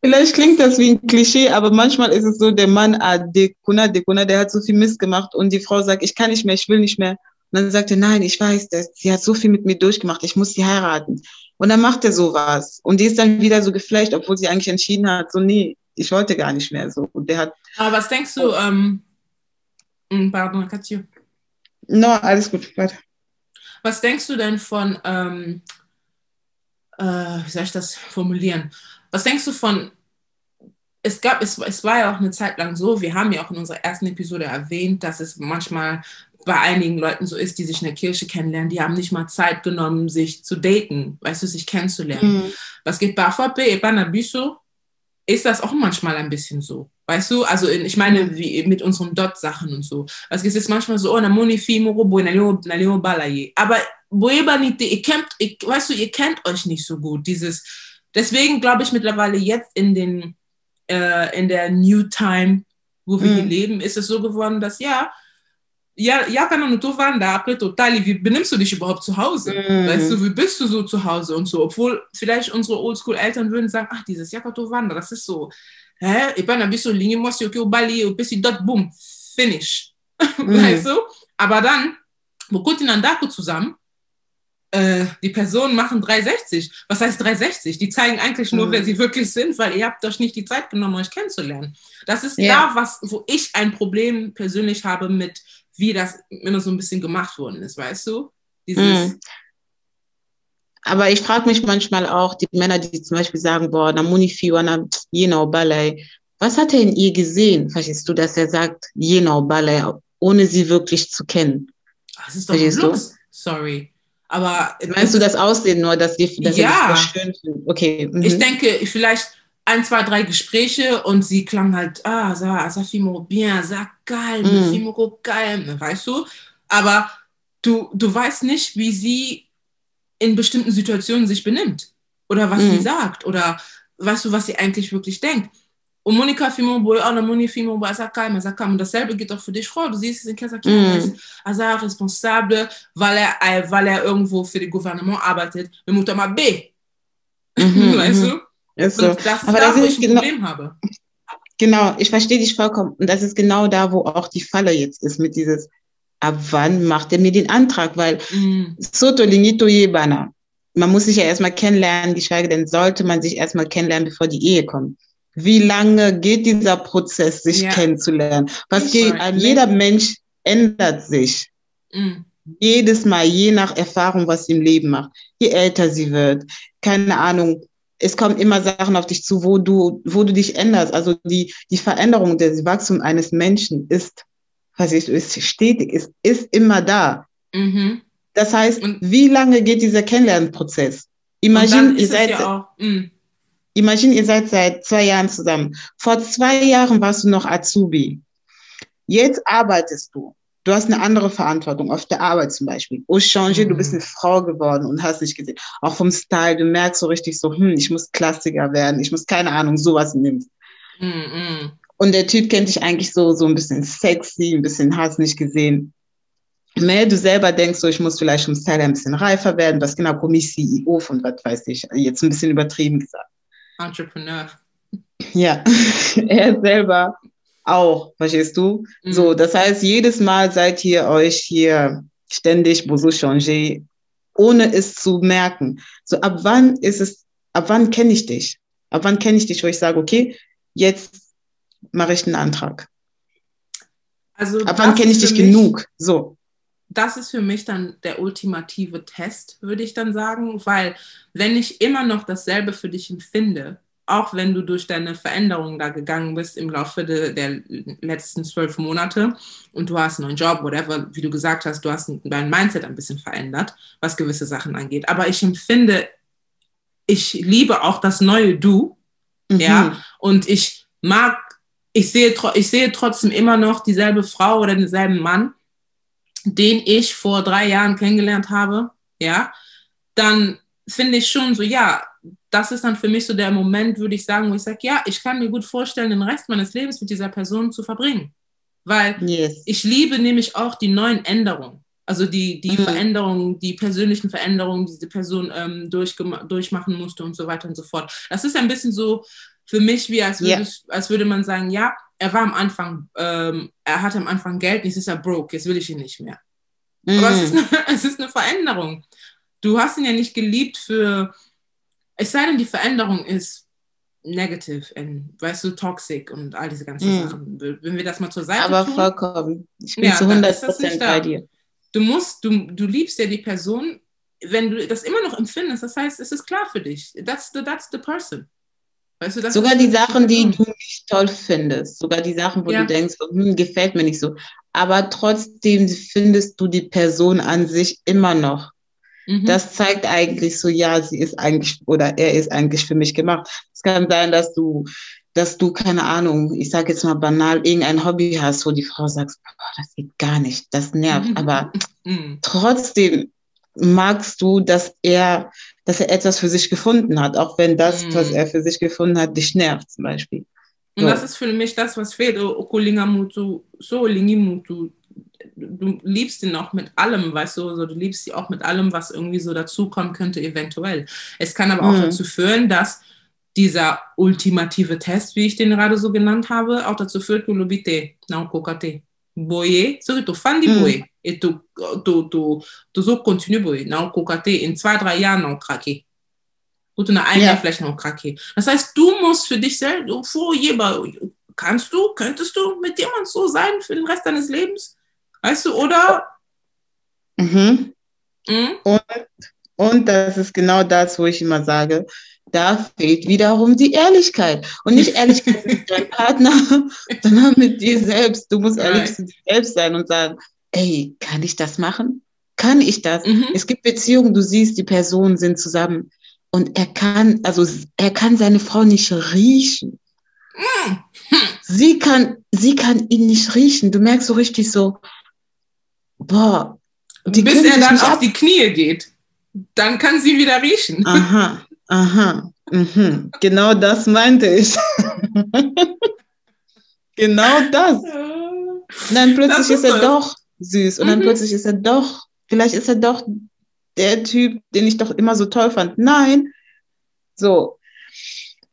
Vielleicht klingt das wie ein Klischee, aber manchmal ist es so, der Mann, ah, Dekuna, Dekuna, der hat so viel Mist gemacht und die Frau sagt, ich kann nicht mehr, ich will nicht mehr. Und dann sagt er, nein, ich weiß das, sie hat so viel mit mir durchgemacht, ich muss sie heiraten. Und dann macht er sowas. Und die ist dann wieder so geflecht, obwohl sie eigentlich entschieden hat, so, nee, ich wollte gar nicht mehr so. Und der hat. Aber was denkst du, ähm, hm, pardon, Katja. No, alles gut, weiter. Was denkst du denn von, ähm, äh, wie soll ich das formulieren? Was denkst du von, es gab, es, es war ja auch eine Zeit lang so, wir haben ja auch in unserer ersten Episode erwähnt, dass es manchmal bei einigen Leuten so ist, die sich in der Kirche kennenlernen, die haben nicht mal Zeit genommen, sich zu daten, weißt du, sich kennenzulernen. Mhm. Was geht parfois et pas nabiso, ist das auch manchmal ein bisschen so. Weißt du, also in, ich meine, wie mit unseren Dot-Sachen und so. Also es ist manchmal so, oh, na moni fi moro boy na leo balaye. Aber boeba nicht, ihr kennt, ihr, weißt du, ihr kennt euch nicht so gut. Dieses, deswegen glaube ich mittlerweile jetzt in den, äh, in der New Time, wo wir hier leben, ist es so geworden, dass ja, ja, ja, wenn du da total, wie benimmst du dich überhaupt zu Hause? Mm. Weißt du, wie bist du so zu Hause und so? Obwohl vielleicht unsere Oldschool-Eltern würden sagen, ach, dieses Wanda, das ist so, hä? Ich bin ein bisschen Linie, muss ich Bali, ein bisschen dort, boom, finish. Mm. Weißt du? Aber dann, wo kommt in Andako zusammen? äh, die Personen machen 360. Was heißt 360? Die zeigen eigentlich nur, mhm. wer sie wirklich sind, weil ihr habt euch nicht die Zeit genommen, euch kennenzulernen. Das ist ja. da, was, wo ich ein Problem persönlich habe mit, wie das immer so ein bisschen gemacht worden ist, weißt du? Dieses, mhm. Aber ich frage mich manchmal auch, die Männer, die zum Beispiel sagen, boah, na Munifi, wana, genau, Ballet. Was hat er in ihr gesehen? Verstehst du, dass er sagt, genau, Ballet, ohne sie wirklich zu kennen? Das ist doch Verstehst. Du? Sorry. Aber meinst du das Aussehen nur, dass die dass ja. das schön finden? Okay. Mhm. Ich denke, vielleicht ein, zwei, drei Gespräche und sie klang halt, ah, ça, ça fimo bien, ça calme, mhm. fimo calme, weißt du? Aber du, du weißt nicht, wie sie in bestimmten Situationen sich benimmt oder was mhm. sie sagt oder weißt du, was sie eigentlich wirklich denkt. Und Monika Fimon-Boy, auch Moni Fimon-Boy, Asakam, Asakam. Und dasselbe geht auch für dich, Frau. Du siehst es in Kasakia, mm. Asa responsable, weil er, weil er irgendwo für das Gouvernement arbeitet. Wir müssen mal B. Mhm, weißt du? Ist so. Das ist Aber da, das wo ich ein genau, Problem habe. Genau, ich verstehe dich vollkommen. Und das ist genau da, wo auch die Falle jetzt ist mit dieses, ab wann macht er mir den Antrag? Weil mm. Soto Lingito Jebana. Man muss sich ja erstmal kennenlernen, geschweige denn sollte man sich erstmal kennenlernen, bevor die Ehe kommt. Wie lange geht dieser Prozess, sich ja. kennenzulernen? Was geht, jeder Mensch ändert sich. Mm. Jedes Mal, je nach Erfahrung, was sie im Leben macht. Je älter sie wird, keine Ahnung, es kommen immer Sachen auf dich zu, wo du, wo du dich änderst. Also die, die Veränderung, das Wachstum eines Menschen ist, was ich, ist stetig, ist, ist immer da. Mhm. Das heißt, und, wie lange geht dieser Kennenlernprozess? Imagine, ihr seid, ja auch, mm. Imagine, ihr seid seit zwei Jahren zusammen. Vor zwei Jahren warst du noch Azubi. Jetzt arbeitest du. Du hast eine andere Verantwortung auf der Arbeit zum Beispiel. Au changer, mhm. du bist mhm. eine Frau geworden und hast dich gesehen. Auch vom Style, du merkst so richtig so, hm, ich muss Klassiker werden, ich muss keine Ahnung, sowas nehmen. Mhm. Und der Typ kennt dich eigentlich so, so ein bisschen sexy, ein bisschen hast nicht gesehen. Mehr du selber denkst, so, ich muss vielleicht vom Style ein bisschen reifer werden, was genau Kommi CEO von was weiß ich, jetzt ein bisschen übertrieben gesagt. Entrepreneur. Ja, er selber auch, verstehst du? Mhm. So, das heißt, jedes Mal seid ihr euch hier ständig Boso changer, ohne es zu merken. So, ab wann ist es, ab wann kenne ich dich? Ab wann kenne ich dich, wo ich sage, okay, jetzt mache ich einen Antrag. Also ab wann kenne ich dich mich, genug? So. Das ist für mich dann der ultimative Test, würde ich dann sagen, weil wenn ich immer noch dasselbe für dich empfinde, auch wenn du durch deine Veränderungen da gegangen bist im Laufe de, der letzten zwölf Monate und du hast einen neuen Job, whatever, wie du gesagt hast, du hast dein Mindset ein bisschen verändert, was gewisse Sachen angeht. Aber ich empfinde, ich liebe auch das neue Du, mhm. ja, und ich mag, ich sehe, ich sehe trotzdem immer noch dieselbe Frau oder denselben Mann, den ich vor drei Jahren kennengelernt habe, ja, dann finde ich schon so, ja, das ist dann für mich so der Moment, würde ich sagen, wo ich sage, ja, ich kann mir gut vorstellen, den Rest meines Lebens mit dieser Person zu verbringen. Weil yes. ich liebe nämlich auch die neuen Änderungen. Also die, die mhm. Veränderungen, die persönlichen Veränderungen, die diese Person ähm, durchmachen musste und so weiter und so fort. Das ist ein bisschen so für mich, wie als, yeah. als würde man sagen, ja, er war am Anfang, ähm, er hatte am Anfang Geld, jetzt ist er broke, jetzt will ich ihn nicht mehr. Mhm. Aber es ist, eine, es ist eine Veränderung. Du hast ihn ja nicht geliebt für es sei denn, die Veränderung ist negative und, weißt du, toxic und all diese ganzen mm. Sachen. Wenn wir das mal zur Seite Aber tun, vollkommen. Ich bin ja, zu 100 Prozent bei dir. Du musst, du, du liebst ja die Person, wenn du das immer noch empfindest, das heißt, es ist klar für dich. That's the, that's the person. Weißt du, sogar die Sachen, die du nicht toll findest, sogar die Sachen, wo ja. du denkst, hm, gefällt mir nicht so. Aber trotzdem findest du die Person an sich immer noch Mhm. Das zeigt eigentlich so, ja, sie ist eigentlich oder er ist eigentlich für mich gemacht. Es kann sein, dass du, dass du, keine Ahnung, ich sage jetzt mal banal, irgendein Hobby hast, wo die Frau sagt, boah, das geht gar nicht, das nervt. Mhm. Aber mhm. trotzdem magst du, dass er, dass er etwas für sich gefunden hat, auch wenn das, mhm. was er für sich gefunden hat, dich nervt zum Beispiel. Und so. das ist für mich das, was fehlt. Okulingamutu, so lingimutu, du liebst ihn auch mit allem, weißt du, also du liebst sie auch mit allem, was irgendwie so dazukommen könnte, eventuell. Es kann aber auch mhm. dazu führen, dass dieser ultimative Test, wie ich den gerade so genannt habe, auch dazu führt, Kulubite, Naukokate. boye soki tofandi Mm. boye e to- to- to- tozocontinue boye na okoka te in zwei drei jahren na okrake gut in ein Ja. Jahr vielleicht noch krake das heißt du musst für dich selbst vorheber kannst du könntest du mit jemand so sein für den Rest deines Lebens weißt du oder Mhm. hm? Und, und das ist genau das, wo ich immer sage, da fehlt wiederum die Ehrlichkeit. Und nicht Ehrlichkeit mit deinem Partner, sondern mit dir selbst. Du musst ehrlich zu dir selbst sein und sagen, ey, kann ich das machen? Kann ich das? Mhm. Es gibt Beziehungen, du siehst, die Personen sind zusammen und er kann, also er kann seine Frau nicht riechen. Hm. Sie kann, sie kann ihn nicht riechen. Du merkst so richtig so, boah, bis er dann auf ab- die Knie geht dann kann sie wieder riechen Aha, aha, mhm. genau das meinte ich. genau das. Und dann plötzlich ist, ist er doch süß und dann Mhm. plötzlich ist er doch, vielleicht ist er doch der Typ, den ich doch immer so toll fand. Nein, so.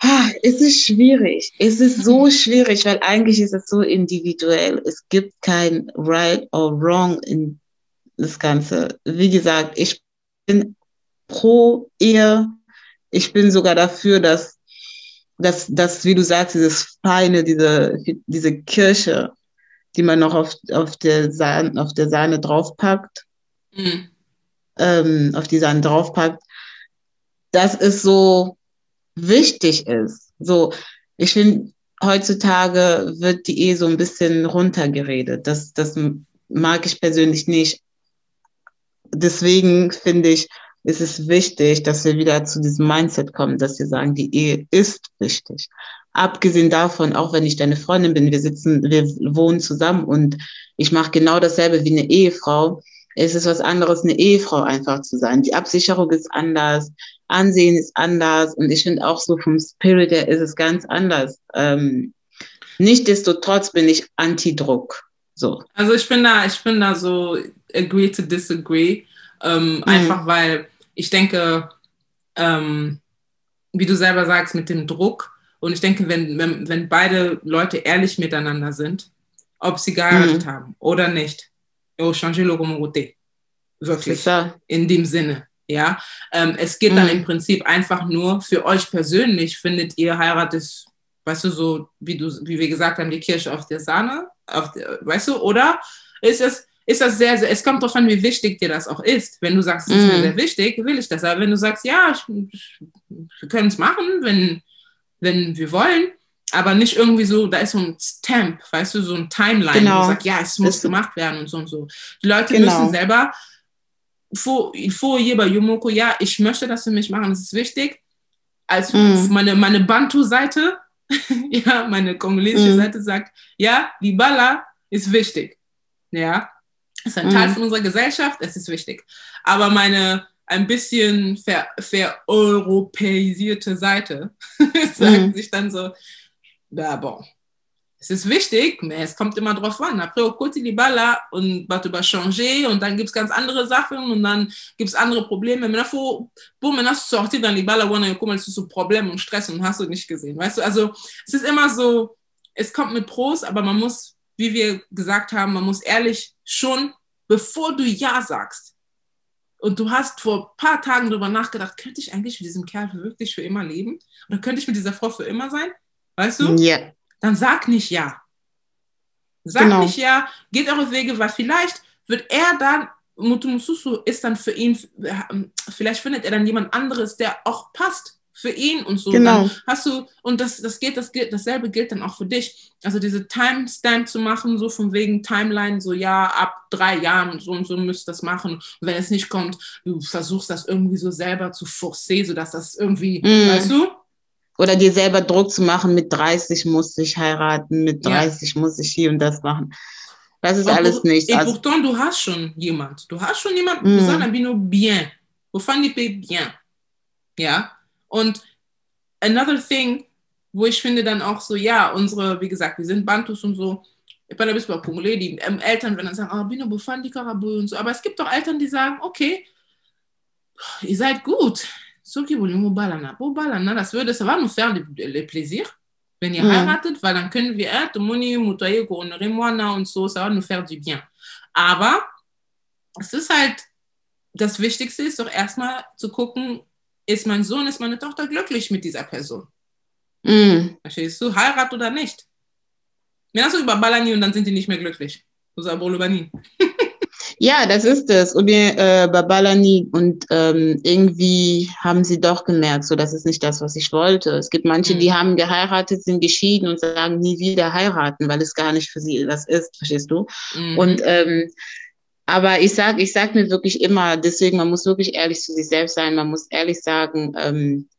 Ah, Es ist schwierig. Es ist so schwierig, weil eigentlich ist es so individuell. Es gibt kein right or wrong in das Ganze. Wie gesagt, ich bin pro Ehe. Ich bin sogar dafür, dass, dass, dass wie du sagst, dieses Feine, diese, diese Kirsche, die man noch auf, auf, der, Sahne, auf der Sahne draufpackt, Mhm. ähm, auf die Sahne draufpackt, dass es so wichtig ist. So, ich finde, heutzutage wird die Ehe so ein bisschen runtergeredet. Das, das mag ich persönlich nicht. Deswegen finde ich, ist es wichtig, dass wir wieder zu diesem Mindset kommen, dass wir sagen, die Ehe ist wichtig. Abgesehen davon, auch wenn ich deine Freundin bin, wir sitzen, wir wohnen zusammen und ich mache genau dasselbe wie eine Ehefrau. Es ist was anderes, eine Ehefrau einfach zu sein. Die Absicherung ist anders, Ansehen ist anders und ich finde auch so vom Spirit her ist es ganz anders. Ähm, Nichtsdestotrotz bin ich Anti-Druck. So. Also ich bin da, ich bin da so agree to disagree. Ähm, Mhm. Einfach weil ich denke, ähm, wie du selber sagst, mit dem Druck. Und ich denke, wenn, wenn, wenn beide Leute ehrlich miteinander sind, ob sie geheiratet Mhm. haben oder nicht, oh, changez le. C'est Wirklich. in dem Sinne. Ja, ähm, es geht dann Mhm. im Prinzip einfach nur für euch persönlich, findet ihr Heirat ist, weißt du, so wie du, wie wir gesagt haben, die Kirsche auf der Sahne, auf der, weißt du, oder ist es, ist das sehr, sehr, es kommt darauf an, wie wichtig dir das auch ist. Wenn du sagst, es ist mir Mhm. sehr wichtig, will ich das. Aber wenn du sagst, ja, ich, wir können es machen, wenn, wenn wir wollen, aber nicht irgendwie so, da ist so ein Stamp, weißt du, so ein Timeline, Genau. wo du sagst, ja, es muss Das- gemacht werden und so und so. Die Leute Genau. müssen selber il faut jeder Yomoko, ja, ich möchte das für mich machen, das ist wichtig. Als Mm. meine, meine Bantu-Seite, ja, meine kongolesische Mm. Seite sagt, ja, Libala ist wichtig. Ja, ist ein Mm. Teil von unserer Gesellschaft, es ist wichtig. Aber meine ein bisschen ver, vereuropäisierte Seite sagt Mm. sich dann so, ja, bon, es ist wichtig, aber es kommt immer drauf an. Après, au côté Libala und Bato va changer und dann gibt es ganz andere Sachen und dann gibt es andere Probleme. Maintenant, faut, pour maintenant sortir dans Libala, wo dann kommen so Probleme und Stress und hast du nicht gesehen. Weißt du, also es ist immer so, es kommt mit Pros, aber man muss, wie wir gesagt haben, man muss ehrlich schon, bevor du Ja sagst, und du hast vor ein paar Tagen darüber nachgedacht, könnte ich eigentlich mit diesem Kerl wirklich für immer leben? Oder könnte ich mit dieser Frau für immer sein? Weißt du? Ja. Dann sag nicht ja. Sag Genau. nicht ja, geht eure Wege, weil vielleicht wird er dann, Mutumususu ist dann für ihn, vielleicht findet er dann jemand anderes, der auch passt für ihn und so. Genau. Dann hast du, und das, das geht, das gilt, dasselbe gilt dann auch für dich. Also diese Timestamp zu machen, so von wegen Timeline, so ja, ab drei Jahren und so und so müsst das machen. Und wenn es nicht kommt, du versuchst das irgendwie so selber zu forcer, sodass das irgendwie, Mm. weißt du? Oder dir selber Druck zu machen, mit 30 muss ich heiraten, mit Ja. 30 muss ich hier und das machen. Das ist Und alles pour- nichts. Et Also, pourtant, du hast schon jemand. Du hast schon jemand, Mm. mm. sagen Bino bien. Wofan die bien. Ja. Und another thing, wo ich finde dann auch so, ja, unsere, wie gesagt, wir sind Bantus und so. Ich bin ein bisschen Congolais, die ähm, Eltern, wenn dann sagen, oh, Bino, wofan die Karabu und so. Aber es gibt doch Eltern, die sagen, okay, ihr seid gut. Soki Bolimo Balana. Bo Balana, das würde, ça va nous faire le, le plaisir. wenn ihr heiratet, weil dann können wir, Tomoni, Mutayego, Onerimwana und so, ça va nous faire du bien. Aber es ist halt, das Wichtigste ist doch erstmal zu gucken, ist mein Sohn, ist meine Tochter glücklich mit dieser Person? Mhm. Verstehst du? Heirat oder nicht? Mir hast du über Balani und dann sind die nicht mehr glücklich. Ja, das ist es. Und wir äh, Babalani und ähm, irgendwie haben sie doch gemerkt, so das ist nicht das, was ich wollte. Es gibt manche, mhm. die haben geheiratet, sind geschieden und sagen nie wieder heiraten, weil es gar nicht für sie das ist, verstehst du? Mhm. Und ähm, aber ich sag, ich sag mir wirklich immer, deswegen, man muss wirklich ehrlich zu sich selbst sein, man muss ehrlich sagen, ähm,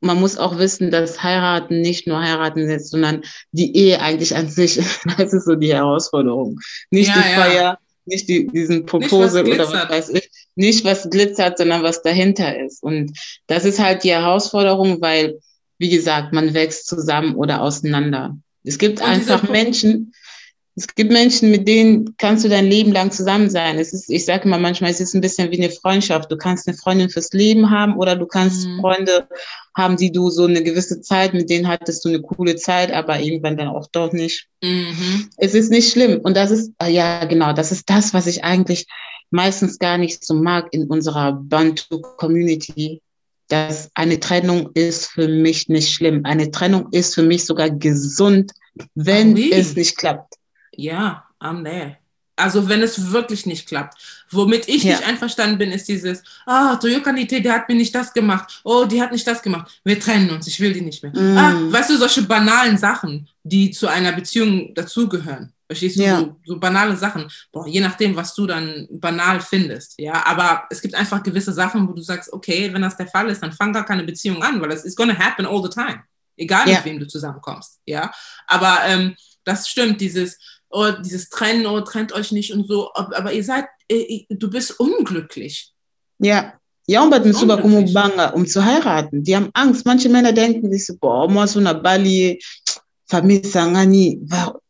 man muss auch wissen, dass heiraten nicht nur heiraten ist, sondern die Ehe eigentlich an sich, das ist so die Herausforderung. Nicht ja, die Feier, ja. Nicht die, diesen Proposal oder was weiß ich, nicht was glitzert, sondern was dahinter ist. Und das ist halt die Herausforderung, weil, wie gesagt, man wächst zusammen oder auseinander. Es gibt Und einfach Menschen, es gibt Menschen, mit denen kannst du dein Leben lang zusammen sein. Es ist, ich sage immer manchmal, es ist ein bisschen wie eine Freundschaft. Du kannst eine Freundin fürs Leben haben oder du kannst mhm. Freunde haben, die du so eine gewisse Zeit, mit denen hattest du eine coole Zeit, aber irgendwann dann auch doch nicht. Mhm. Es ist nicht schlimm. Und das ist, ah ja, genau, das ist das, was ich eigentlich meistens gar nicht so mag in unserer Bantu-Community. Dass eine Trennung ist für mich nicht schlimm. Eine Trennung ist für mich sogar gesund, wenn oh, es nicht klappt ja, I'm there. Also wenn es wirklich nicht klappt. Womit ich ja. nicht einverstanden bin, ist dieses, ah, Toyokanite, der hat mir nicht das gemacht. Oh, die hat nicht das gemacht. Wir trennen uns, ich will die nicht mehr. Mm. Ah, weißt du, solche banalen Sachen, die zu einer Beziehung dazugehören. Verstehst du? Ja. So, so, banale Sachen. Boah, je nachdem, was du dann banal findest. Ja, aber es gibt einfach gewisse Sachen, wo du sagst, okay, wenn das der Fall ist, dann fang gar keine Beziehung an, weil es ist gonna happen all the time. Egal, ja. mit wem du zusammenkommst. Ja, aber ähm, das stimmt, dieses, oh, dieses Trennen, oh, trennt euch nicht und so, aber ihr seid, ihr, du bist unglücklich. Ja. Ja, und bei den Subakumubanga, um zu heiraten, die haben Angst. Manche Männer denken sich so, boah, so eine Bali, Familie,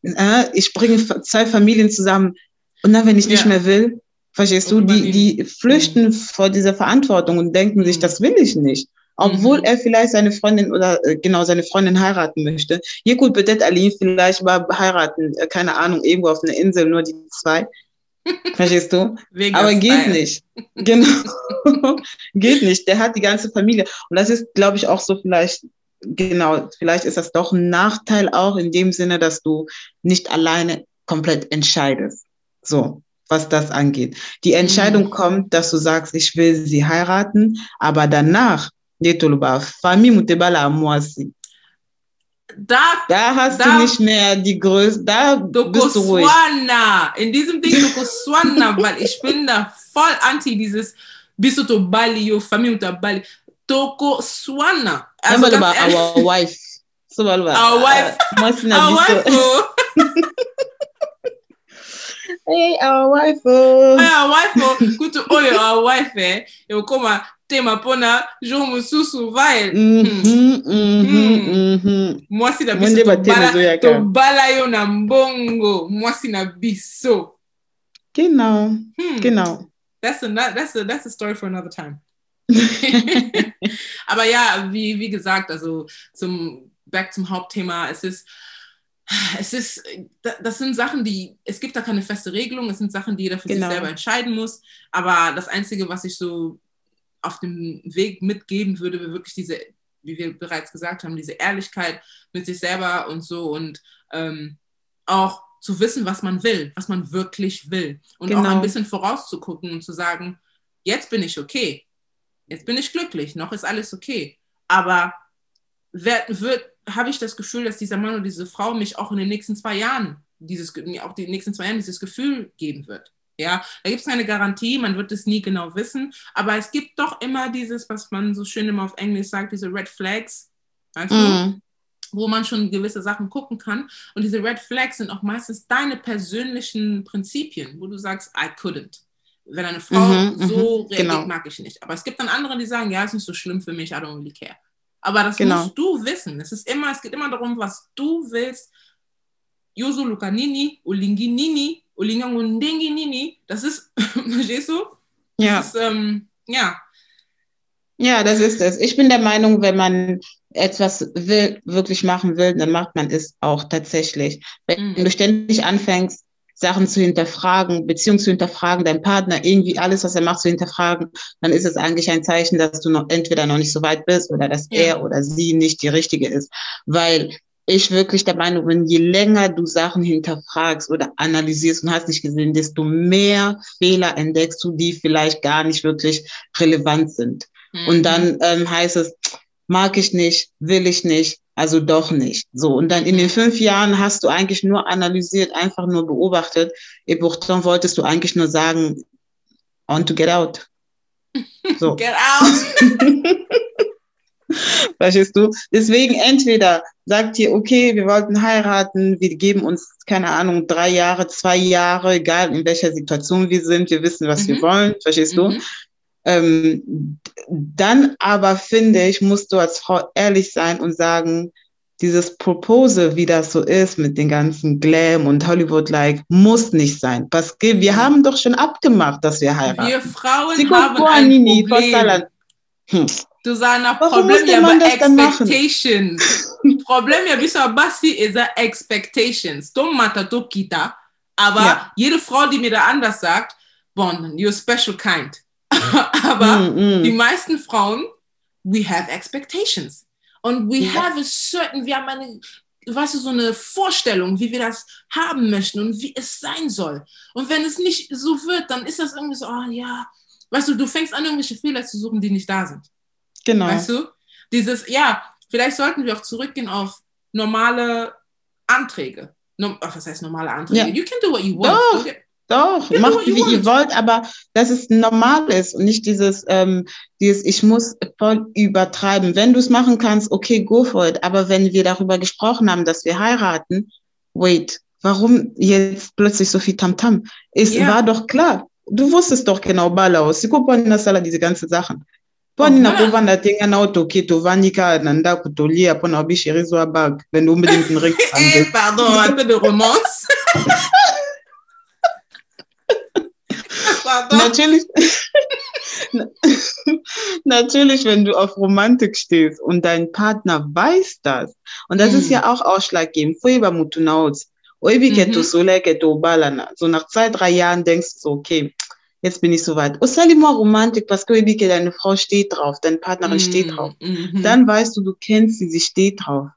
äh, ich bringe zwei Familien zusammen und dann, wenn ich nicht ja. mehr will, verstehst du, die, die flüchten vor dieser Verantwortung und denken sich, mhm. das will ich nicht obwohl mhm. er vielleicht seine Freundin oder äh, genau seine Freundin heiraten möchte. Hier gut betet Ali vielleicht mal heiraten, äh, keine Ahnung, irgendwo auf einer Insel, nur die zwei. Verstehst du? Wegen Aber geht Style. nicht. Genau. geht nicht. Der hat die ganze Familie. Und das ist, glaube ich, auch so vielleicht, genau, vielleicht ist das doch ein Nachteil auch in dem Sinne, dass du nicht alleine komplett entscheidest. So was das angeht. Die Entscheidung mhm. kommt, dass du sagst, ich will sie heiraten, aber danach nde toloba famille mutebala mwasi da, da hast da, du nicht mehr die Größe, da ruhig. In diesem Ding Dokoswana, weil ich bin da voll anti dieses bist du to Bali, yo Familie unter Bali. Dokoswana. Also ganz ehrlich, our wife. So, our wife. our wife. Oh. hey, our wife. Oh. Hey, our wife. Oh. Good to oh, our wife. Eh. Yo, come tema mpona jour mosusu vai mwasi na biso tobala yo na mbongo mwasi na biso. Genau hmm. genau that's a, that's a, that's a story for another time. Aber ja wie, wie gesagt also zum back zum Hauptthema es ist es ist, das sind Sachen, die, es gibt da keine feste Regelung, es sind Sachen, die jeder für genau. sich selber entscheiden muss. Aber das Einzige, was ich so auf dem Weg mitgeben würde, wäre wirklich diese, wie wir bereits gesagt haben, diese Ehrlichkeit mit sich selber und so und ähm, auch zu wissen, was man will, was man wirklich will. Und genau. auch ein bisschen vorauszugucken und zu sagen, jetzt bin ich okay, jetzt bin ich glücklich, noch ist alles okay. Aber habe ich das Gefühl, dass dieser Mann oder diese Frau mich auch in den nächsten zwei Jahren dieses, auch die nächsten zwei Jahren dieses Gefühl geben wird. Ja, da gibt es keine Garantie, man wird es nie genau wissen, aber es gibt doch immer dieses, was man so schön immer auf Englisch sagt, diese Red Flags, weißt mm. du? Mhm. wo man schon gewisse Sachen gucken kann. Und diese Red Flags sind auch meistens deine persönlichen Prinzipien, wo du sagst, I couldn't. Wenn eine Frau mm -hmm, so mm -hmm, reagiert, genau. mag ich nicht. Aber es gibt dann andere, die sagen, ja, ist nicht so schlimm für mich, I don't really care. Aber das genau. musst du wissen. Es ist immer, es geht immer darum, was du willst. Yosu Lukanini, Ulingi Ndengi nini, das ist, verstehst du? Ja. Das ist, ähm, ja. Ja, das ist es. Ich bin der Meinung, wenn man etwas will, wirklich machen will, dann macht man es auch tatsächlich. Wenn mhm. du ständig anfängst, Sachen zu hinterfragen, Beziehungen zu hinterfragen, dein Partner irgendwie alles, was er macht, zu hinterfragen, dann ist es eigentlich ein Zeichen, dass du noch entweder noch nicht so weit bist oder dass ja. er oder sie nicht die richtige ist. Weil ich wirklich der Meinung bin, je länger du Sachen hinterfragst oder analysierst und hast nicht gesehen, desto mehr Fehler entdeckst du, die vielleicht gar nicht wirklich relevant sind. Mhm. Und dann ähm, heißt es, mag ich nicht, will ich nicht, also doch nicht. So. Und dann in den fünf Jahren hast du eigentlich nur analysiert, einfach nur beobachtet. Et pourtant wolltest du eigentlich nur sagen, on to get out. So. Get out! Verstehst du? Deswegen entweder sagt ihr, okay, wir wollten heiraten, wir geben uns, keine Ahnung, drei Jahre, zwei Jahre, egal in welcher Situation wir sind, wir wissen, was mhm. wir wollen, verstehst mhm. du? Ähm, dann aber finde ich, musst du als Frau ehrlich sein und sagen, dieses Proposal, wie das so ist mit den ganzen Glam und Hollywood-like, muss nicht sein. Was, wir haben doch schon abgemacht, dass wir heiraten. Wir Frauen Sie haben ein Problem. Hm. Du sagst nach Problem ja bei expectations. Problem ja bis basi ist expectations. Don't matter to kita. Aber ja. jede Frau, die mir da anders sagt, bon, you're special kind. Aber mm, mm. die meisten Frauen, we have expectations. Und we yeah. have a certain, wir haben eine, weißt du, so eine Vorstellung, wie wir das haben möchten und wie es sein soll. Und wenn es nicht so wird, dann ist das irgendwie so, oh ja, weißt du, du fängst an, irgendwelche Fehler zu suchen, die nicht da sind. Genau. Weißt du? Dieses, ja, vielleicht sollten wir auch zurückgehen auf normale Anträge. No, was heißt normale Anträge? Ja. You can do what you want. Doch. Doch, macht wie ihr wollt, aber dass es normal ist und nicht dieses, ähm, dieses, ich muss voll übertreiben. Wenn du es machen kannst, okay, go for it. Aber wenn wir darüber gesprochen haben, dass wir heiraten, wait, warum jetzt plötzlich so viel Tamtam? -Tam? Es yeah. war doch klar. Du wusstest doch genau, Balau, Sikopo Sala, diese ganzen Sachen. Poni na kovanda tenga na otoke tovanika na ndako tolia mpona bag unbedingt Pardon, un peu de romance. natürlich, natürlich, wenn du auf Romantik stehst und dein Partner weiß das, und das mm. ist ja auch ausschlaggebend, so nach zwei, drei Jahren denkst du okay, jetzt bin ich soweit. Osalimo Romantik, parce que deine Frau steht drauf, deine Partnerin mm. steht drauf. Mm -hmm. Dann weißt du, du kennst sie, sie steht drauf.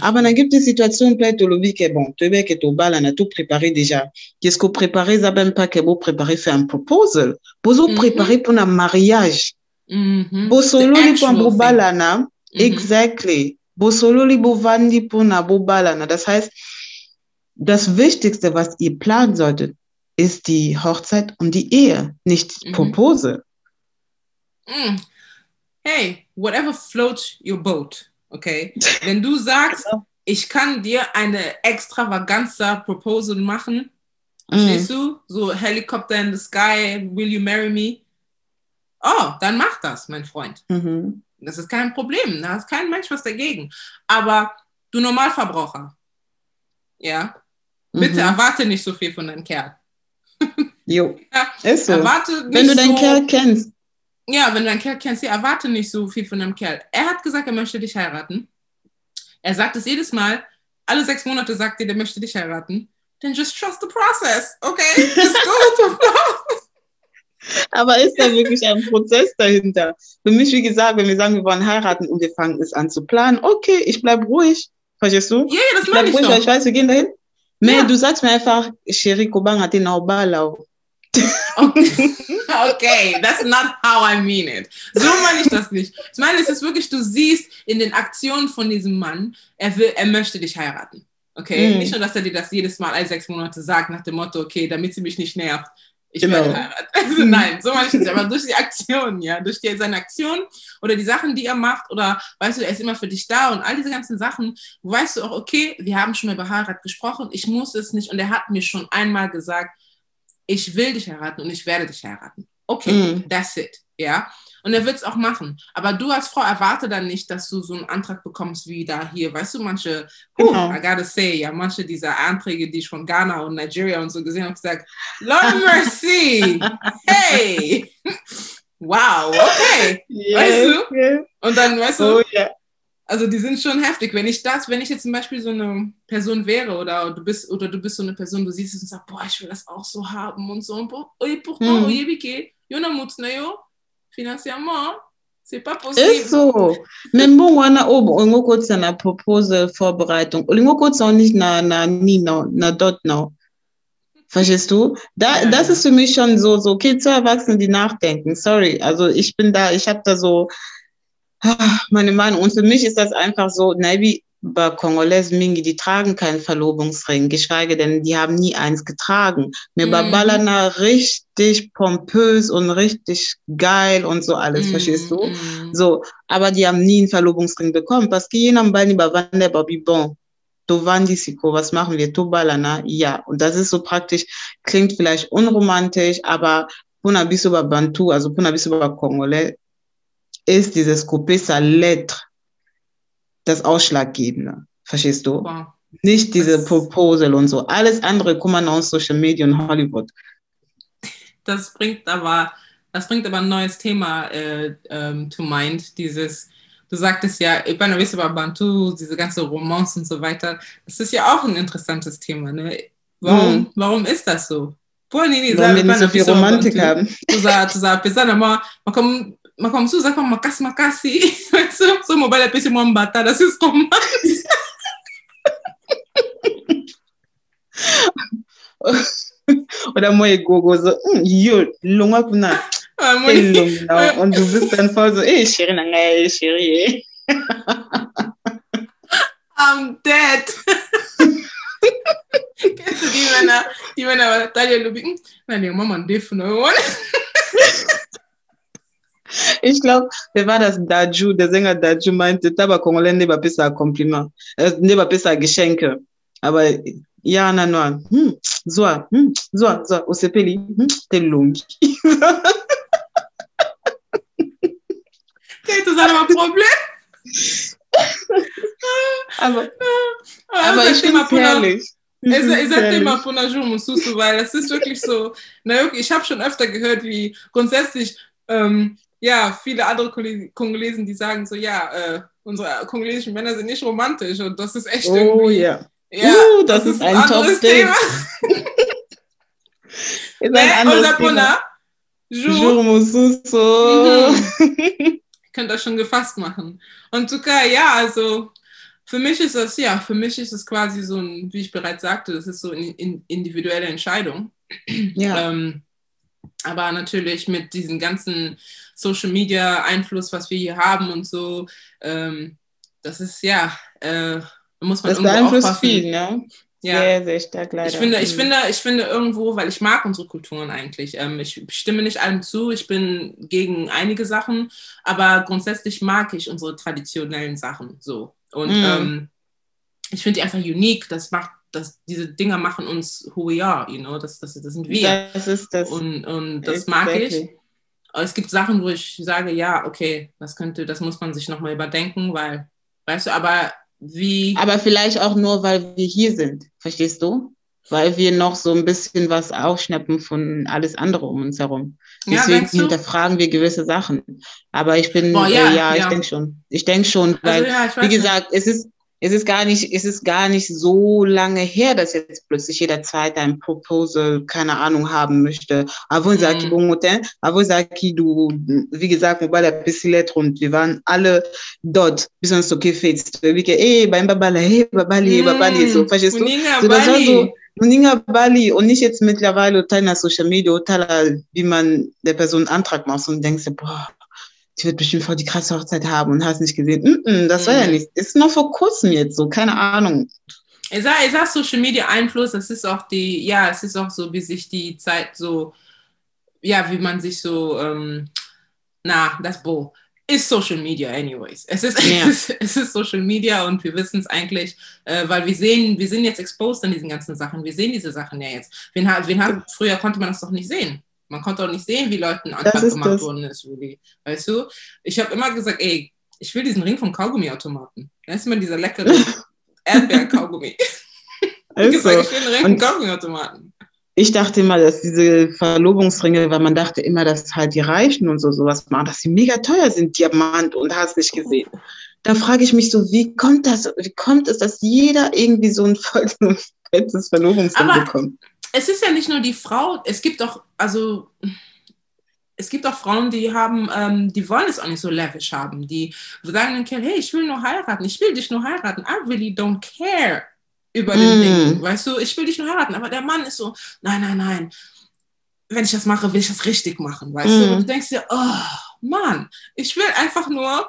Aber na gibt es situation peut olobi ke bon toyebi ke tobala na tout préparé déjà qu'est-ce que préparé ça même pas que bo préparé faire un proposal bozo mm -hmm. préparé pour un mariage mm -hmm. bosololi mpo bobalana mm -hmm. exactly bosololi bovandi mpo na bobalana das heißt das Wichtigste, was ihr planen solltet, ist die Hochzeit und die Ehe, nicht mhm. Proposal. Mm. Hey, whatever floats your boat. Okay? Wenn du sagst, genau. ich kann dir eine extravaganza Proposal machen, verstehst mm. du? So Helicopter in the sky, will you marry me? Oh, dann mach das, mein Freund. Mhm. Das ist kein Problem. Da hat kein Mensch was dagegen. Aber du Normalverbraucher, ja, bitte mhm. erwarte nicht so viel von deinem Kerl. Jo, ja, ist so. Wenn du deinen so, Kerl kennst, ja, wenn du einen Kerl kennst, ja, erwarte nicht so viel von einem Kerl. Er hat gesagt, er möchte dich heiraten. Er sagt es jedes Mal. Alle sechs Monate sagt er, der möchte dich heiraten. Then just trust the process, okay? Just go with the flow. Aber ist da wirklich ein Prozess dahinter? Für mich, wie gesagt, wenn wir sagen, wir wollen heiraten und wir fangen es an zu planen, okay, ich bleib ruhig. Verstehst du? Ja, yeah, das ich bleib ruhig, doch. ich weiß, wir gehen dahin. Ja. du sagst mir einfach, Sherry Kobang hat den auch Balau. Okay. okay, that's not how I mean it. So meine ich das nicht. Ich meine, es ist wirklich, du siehst in den Aktionen von diesem Mann, er will, er möchte dich heiraten. Okay, mm. nicht nur, dass er dir das jedes Mal alle sechs Monate sagt, nach dem Motto, okay, damit sie mich nicht nervt, ich genau. werde heiraten. Also mm. nein, so meine ich das. Aber durch die Aktion, ja, durch die, seine Aktion oder die Sachen, die er macht, oder weißt du, er ist immer für dich da und all diese ganzen Sachen, weißt du auch, okay, wir haben schon über Heirat gesprochen, ich muss es nicht und er hat mir schon einmal gesagt, ich will dich heiraten und ich werde dich heiraten. Okay, mm. that's it. Ja. Und er wird es auch machen. Aber du als Frau erwarte dann nicht, dass du so einen Antrag bekommst wie da hier. Weißt du, manche, genau. I gotta say, ja, manche dieser Anträge, die ich von Ghana und Nigeria und so gesehen habe, gesagt, Lord mercy, hey, Wow, okay. Yes, Weißt du? yes. Und dann, weißt du, Oh ja. also die sind schon heftig. Wenn ich das, wenn ich jetzt zum Beispiel so eine Person wäre oder du bist oder du bist so eine Person, du siehst es und sagst, boah, ich will das auch so haben und so. Und pour- et pourtant, Mhm. oyebi ke, yo na mutu na yo, financièrement, c'est pas possible. Ist so. Membo wana obo olingo kotisa na proposal Vorbereitung. Olingo kotisa auch nicht na na ni no, na dort no. Verstehst du? Da, Ja, das ist für mich schon so, so, okay, zwei Erwachsene, die nachdenken. Sorry. Also ich bin da, ich habe da so ah, meine Meinung. Und für mich ist das einfach so, Naibi, bei Kongolese Mingi, die tragen keinen Verlobungsring, geschweige denn, die haben nie eins getragen. Mir Mhm. Babalana richtig pompös und richtig geil und so alles, verstehst du? Mm. So, aber die haben nie einen Verlobungsring bekommen. Parce que jena mbani bavande babi bon. Tovandi siko, was machen wir? Tobalana, ja. Und das ist so praktisch, klingt vielleicht unromantisch, aber Puna biso ba Bantu, also Puna biso ba Kongolais, ist dieses Coupé sa lettre das Ausschlaggebende. Verstehst du? Wow. Nicht diese Das- Proposal und so. Alles andere guck mal aus Social Media und Hollywood. Das bringt aber, das bringt aber ein neues Thema äh, ähm, to mind. Dieses, du sagtest ja, Ibana über Bantu, diese ganze Romance und so weiter. Das ist ja auch ein interessantes Thema. Ne? Warum, Mhm. warum ist das so? Warum wir nicht so viel Romantik haben. Tu za, tu za pesana ma, ma makambo mosusu eza kaka makasi makasi so mobali apesi mwa mbatala siskomai oda mwa egogozo hmm, yo longwa kuna ah, elonga on double stand for zo eh chéri na ngai eh chéri eh I'm dead. Qu'est-ce que tu dis maintenant? Tu vas dans la taille et le bim. Là, les mamans défendent. Ich glaube, wer war das? Daju, der Sänger Daju meinte, Taba Kongolais ne bapesa Kompliment, äh, ne bapesa Geschenke. Aber ja, na, no. Hm, so, hm, so, so, osepeli, hm, te lungi. Kennst du das ein Problem? Aber, Ah, aber das ich ist immer finde Puna- herrlich. Ich Es, es ist herrlich. immer Punaju Mususu, weil es ist wirklich so, na, ich habe schon öfter gehört, wie grundsätzlich, ähm, ja, viele andere Kongolesen, die sagen so, ja, äh, unsere kongolesischen Männer sind nicht romantisch und das ist echt Oh irgendwie, ja. ja, uh, das, ist ein anderes Top-Ding. Thema. Ist Ne? ein anderes Unser Thema. Puna, Ju, Jour Mususo. Mhm. könnt das schon gefasst machen. Und sogar, ja, also für mich ist das, ja, für mich ist es quasi so ein, wie ich bereits sagte, das ist so eine in, individuelle Entscheidung. Ja, Ähm, aber natürlich mit diesem ganzen Social Media Einfluss, was wir hier haben und so, ähm, das ist ja, äh, muss man das irgendwo beeinflusst aufpassen. viel, ne? Ja. Sehr, sehr stark leider. Ich finde, ich Mhm. finde, ich finde irgendwo, weil ich mag unsere Kulturen eigentlich. Ähm, ich stimme nicht allem zu, ich bin gegen einige Sachen, aber grundsätzlich mag ich unsere traditionellen Sachen so. Und Mm. ähm, ich finde die einfach unique. Das macht, das, diese Dinger machen uns who we are, you know, das, das, das sind wir. Das ist das. Und, und das mag ich. Es gibt Sachen, wo ich sage, ja, okay, das könnte, das muss man sich nochmal überdenken, weil, weißt du, aber wie. Aber vielleicht auch nur, weil wir hier sind. Verstehst du? Weil wir noch so ein bisschen was aufschnappen von alles andere um uns herum. ja, Deswegen du? hinterfragen wir gewisse Sachen. Aber ich bin, Boah, ja, äh, ja, ich ja. denke schon. Ich denke schon, weil, Also, ja, ich wie nicht. gesagt, es ist, es ist gar nicht, es ist gar nicht so lange her, dass jetzt plötzlich jeder Zweite ein Proposal, keine Ahnung, haben möchte. Avant Mhm. Zaki Bongotin, avant Zaki, du, wie gesagt, mobile Pisilet und wir waren alle dort, bis uns okay fetzt. Wie, ey, beim Babala, hey, Babali, Babali, so, verstehst du? So, das war Bali. so, Moninga Bali und nicht jetzt mittlerweile Teil Social Media wie man der Person einen Antrag macht und denkst, boah, die wird bestimmt voll die krasse Hochzeit haben und hast nicht gesehen. Mm -mm, das war ja Mhm. nicht. Ist noch vor kurzem jetzt so, keine Ahnung. Ich sag, ich sag Social Media Einfluss, das ist auch die, ja, es ist auch so, wie sich die Zeit so, ja, wie man sich so, ähm, na, das Bo, ist Social Media anyways. Es ist, Ja. es, ist es ist Social Media und wir wissen es eigentlich, äh, weil wir sehen, wir sind jetzt exposed an diesen ganzen Sachen. Wir sehen diese Sachen ja jetzt. Wen, wen früher konnte man das doch nicht sehen. Man konnte auch nicht sehen, wie Leuten ein Antrag gemacht das. worden ist, Rudi. Weißt du? Ich habe immer gesagt, ey, ich will diesen Ring vom Kaugummiautomaten. Da ist immer dieser leckere Erdbeer-Kaugummi. Ich hab Ist gesagt, so. ich will einen Ring vom Kaugummiautomaten. ich dachte immer, dass diese Verlobungsringe, weil man dachte immer, dass halt die Reichen und so sowas machen, dass sie mega teuer sind, Diamant und hast nicht gesehen. Da frage ich mich so, wie kommt das, wie kommt es, dass jeder irgendwie so ein fettes Verlobungsring Aber bekommt? Es ist ja nicht nur die Frau, es gibt auch, also es gibt auch Frauen, die haben, ähm, die wollen es auch nicht so lavish haben. Die sagen dem Kerl, hey, ich will nur heiraten, ich will dich nur heiraten. I really don't care über den Mm. Ding. Weißt du, ich will dich nur heiraten. Aber der Mann ist so, nein, nein, nein. Wenn ich das mache, will ich das richtig machen, weißt du? Mm. Und du denkst dir, oh, Mann, ich will einfach nur,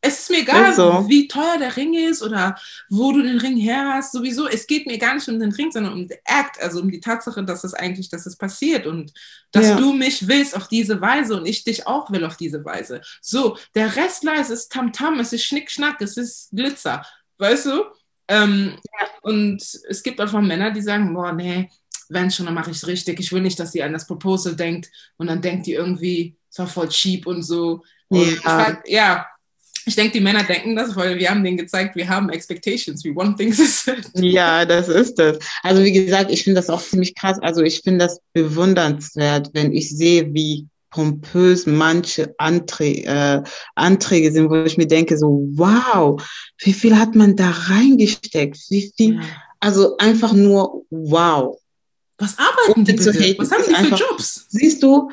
es ist mir egal, Ist so. wie teuer der Ring ist oder wo du den Ring her hast. Sowieso, es geht mir gar nicht um den Ring, sondern um den Act, also um die Tatsache, dass es eigentlich, dass es passiert und dass Ja. du mich willst auf diese Weise und ich dich auch will auf diese Weise. So, der Rest es ist Tamtam, es ist Schnickschnack, es ist Glitzer, weißt du? Ähm, Und es gibt einfach Männer, die sagen, boah, nee, wenn schon, dann mache ich es richtig. Ich will nicht, dass sie an das Proposal denkt und dann denkt die irgendwie, es war voll cheap und so. Und Ja. frag, ja, ich denke, die Männer denken das, weil wir haben denen gezeigt, wir haben Expectations, we want things. Ja, das ist das. Also wie gesagt, ich finde das auch ziemlich krass. Also ich finde das bewundernswert, wenn ich sehe, wie pompös manche Anträ äh, Anträge sind, wo ich mir denke, so, wow, wie viel hat man da reingesteckt? Wie viel, Ja. also einfach nur wow. Was arbeiten die Um zu bitte? Was haben die für einfach- Jobs? Siehst du,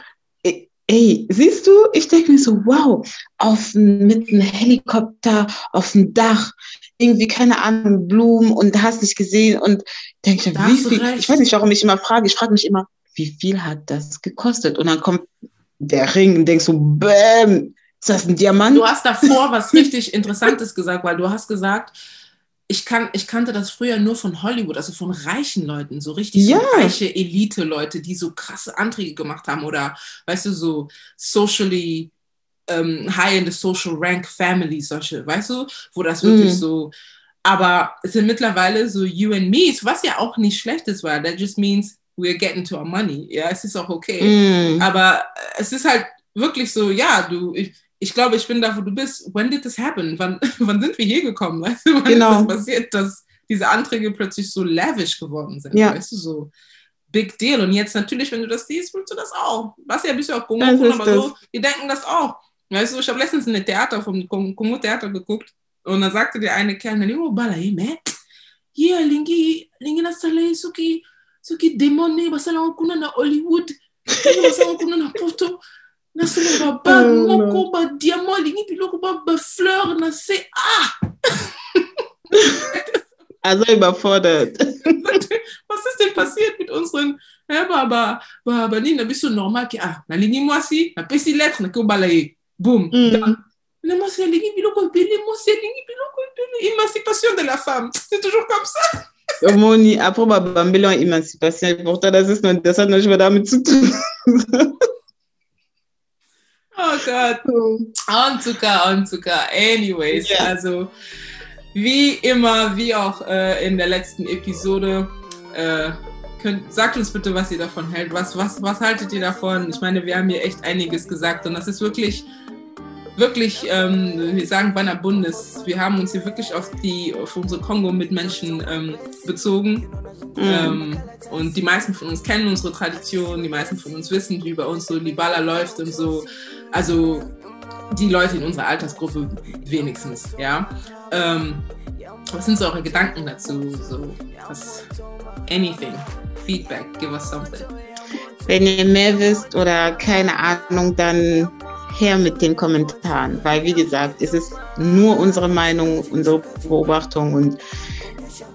ey, siehst du, ich denke mir so, wow, auf mit einem Helikopter auf dem Dach, irgendwie, keine Ahnung, Blumen und hast nicht gesehen und denke ich, wie viel, recht. ich weiß nicht, warum ich immer frage, ich frage mich immer, wie viel hat das gekostet? Und dann kommt der Ring und denkst so, bäm, ist das ein Diamant? Du hast davor was richtig Interessantes gesagt, weil du hast gesagt, ich, kann, ich kannte das früher nur von Hollywood, also von reichen Leuten, so richtig Ja. so reiche Elite-Leute, die so krasse Anträge gemacht haben oder, weißt du, so socially ähm, high in the social rank families, solche, weißt du, wo das wirklich Mhm. so, aber es sind mittlerweile so you and me's, was ja auch nicht schlecht ist, weil that just means we're getting to our money, ja, es ist auch okay. Mm, Aber es ist halt wirklich so, ja, du, ich, ich glaube, ich bin da, wo du bist. When did this happen? Wann, wann sind wir hier gekommen? Weißt du, wann Genau. ist das passiert, dass diese Anträge plötzlich so lavish geworden sind? Ja. Weißt du, so big deal. Und jetzt natürlich, wenn du das siehst, willst du das auch. Was ja ein bisschen auch Kongo, aber das. so, die denken das auch. Weißt du, ich habe letztens ein Theater vom Kongo-Theater geguckt und da sagte der eine Kerl, "Nani, bala, me? Yeah, lingi, lingi na sale, suki, suki demone, basala kuna na Hollywood, basala kuna na poto, na sala ba bag, Oh, moko, ba diamant, lingi biloko ba, ba fleur, na se, ah! also überfordert. Was ist denn passiert mit unseren, ja, ba, ba, ba, ba, nini, na biso normal, ki, ah, na lingi mwasi, na pesi lettre, na kobala ye, boum. Mm. Na mwasi alingi biloko ebele, mwasi alingi biloko ebele, émancipation de la femme. C'est toujours comme ça. Omoni, après babambelon émancipation, pourtant das ist nur, das hat noch nicht mal damit zu tun. Oh Gott. Cas, en tout cas. Anyways, Ja. also wie immer, wie auch äh, in der letzten Episode, äh, könnt, sagt uns bitte, was ihr davon hält. Was, was, was haltet ihr davon? Ich meine, wir haben hier echt einiges gesagt und das ist wirklich, wirklich, ähm, wir sagen Banner Bundes. Wir haben uns hier wirklich auf die, auf unsere Kongo-Mitmenschen ähm, bezogen. Mm. Ähm, und die meisten von uns kennen unsere Tradition, die meisten von uns wissen, wie bei uns so Libala läuft und so. Also die Leute in unserer Altersgruppe wenigstens, ja. Ähm, was sind so eure Gedanken dazu? So, was, anything, Feedback, give us something. Wenn ihr mehr wisst oder keine Ahnung, dann her mit den Kommentaren, weil wie gesagt, es ist nur unsere Meinung, unsere Beobachtung und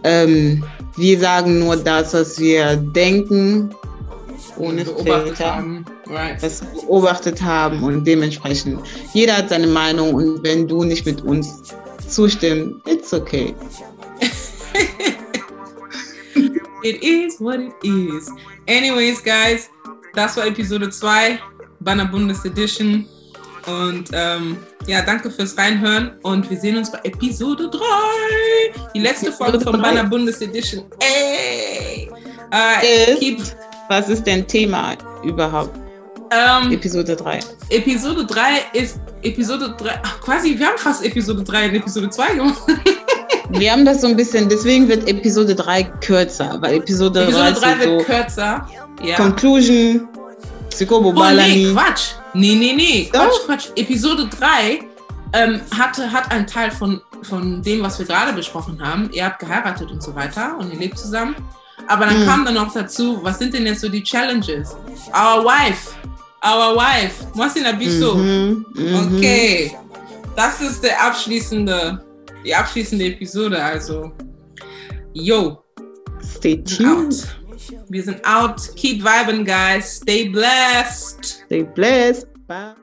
ähm, wir sagen nur das, was wir denken, ohne beobachtet Filter, haben. Right. was wir beobachtet haben und dementsprechend, jeder hat seine Meinung und wenn du nicht mit uns zustimmst, it's okay. It is what it is. Anyways, guys, das war Episode 2, Banner Bundes Edition. Und ähm, ja, danke fürs Reinhören und wir sehen uns bei Episode 3. Die letzte Folge von drei. Banner Bundes Edition. Ey! Alright, Ist- keep, Was ist denn Thema überhaupt? ähm, Episode 3. Episode 3 ist Episode 3. Ach, quasi, wir haben fast Episode 3 in Episode 2 gemacht. Wir haben das so ein bisschen, deswegen wird Episode 3 kürzer, weil Episode, Episode 3 wird so kürzer. Ja. Conclusion, Sikobo Oh nee. Quatsch. Nee, nee, nee. Quatsch, Quatsch. Episode 3 ähm, hatte, hat einen Teil von, von dem, was wir gerade besprochen haben. Ihr habt geheiratet und so weiter und ihr lebt zusammen. Aber dann Mhm. kam dann noch dazu, was sind denn jetzt so die Challenges? Our wife. Our wife. Mwasina Biso. Mhm, mhm. Okay. Das ist der abschließende, die abschließende Episode. Also, yo, Stay sind out. Sind out. Keep vibing, guys. Stay blessed. Stay blessed. Bye.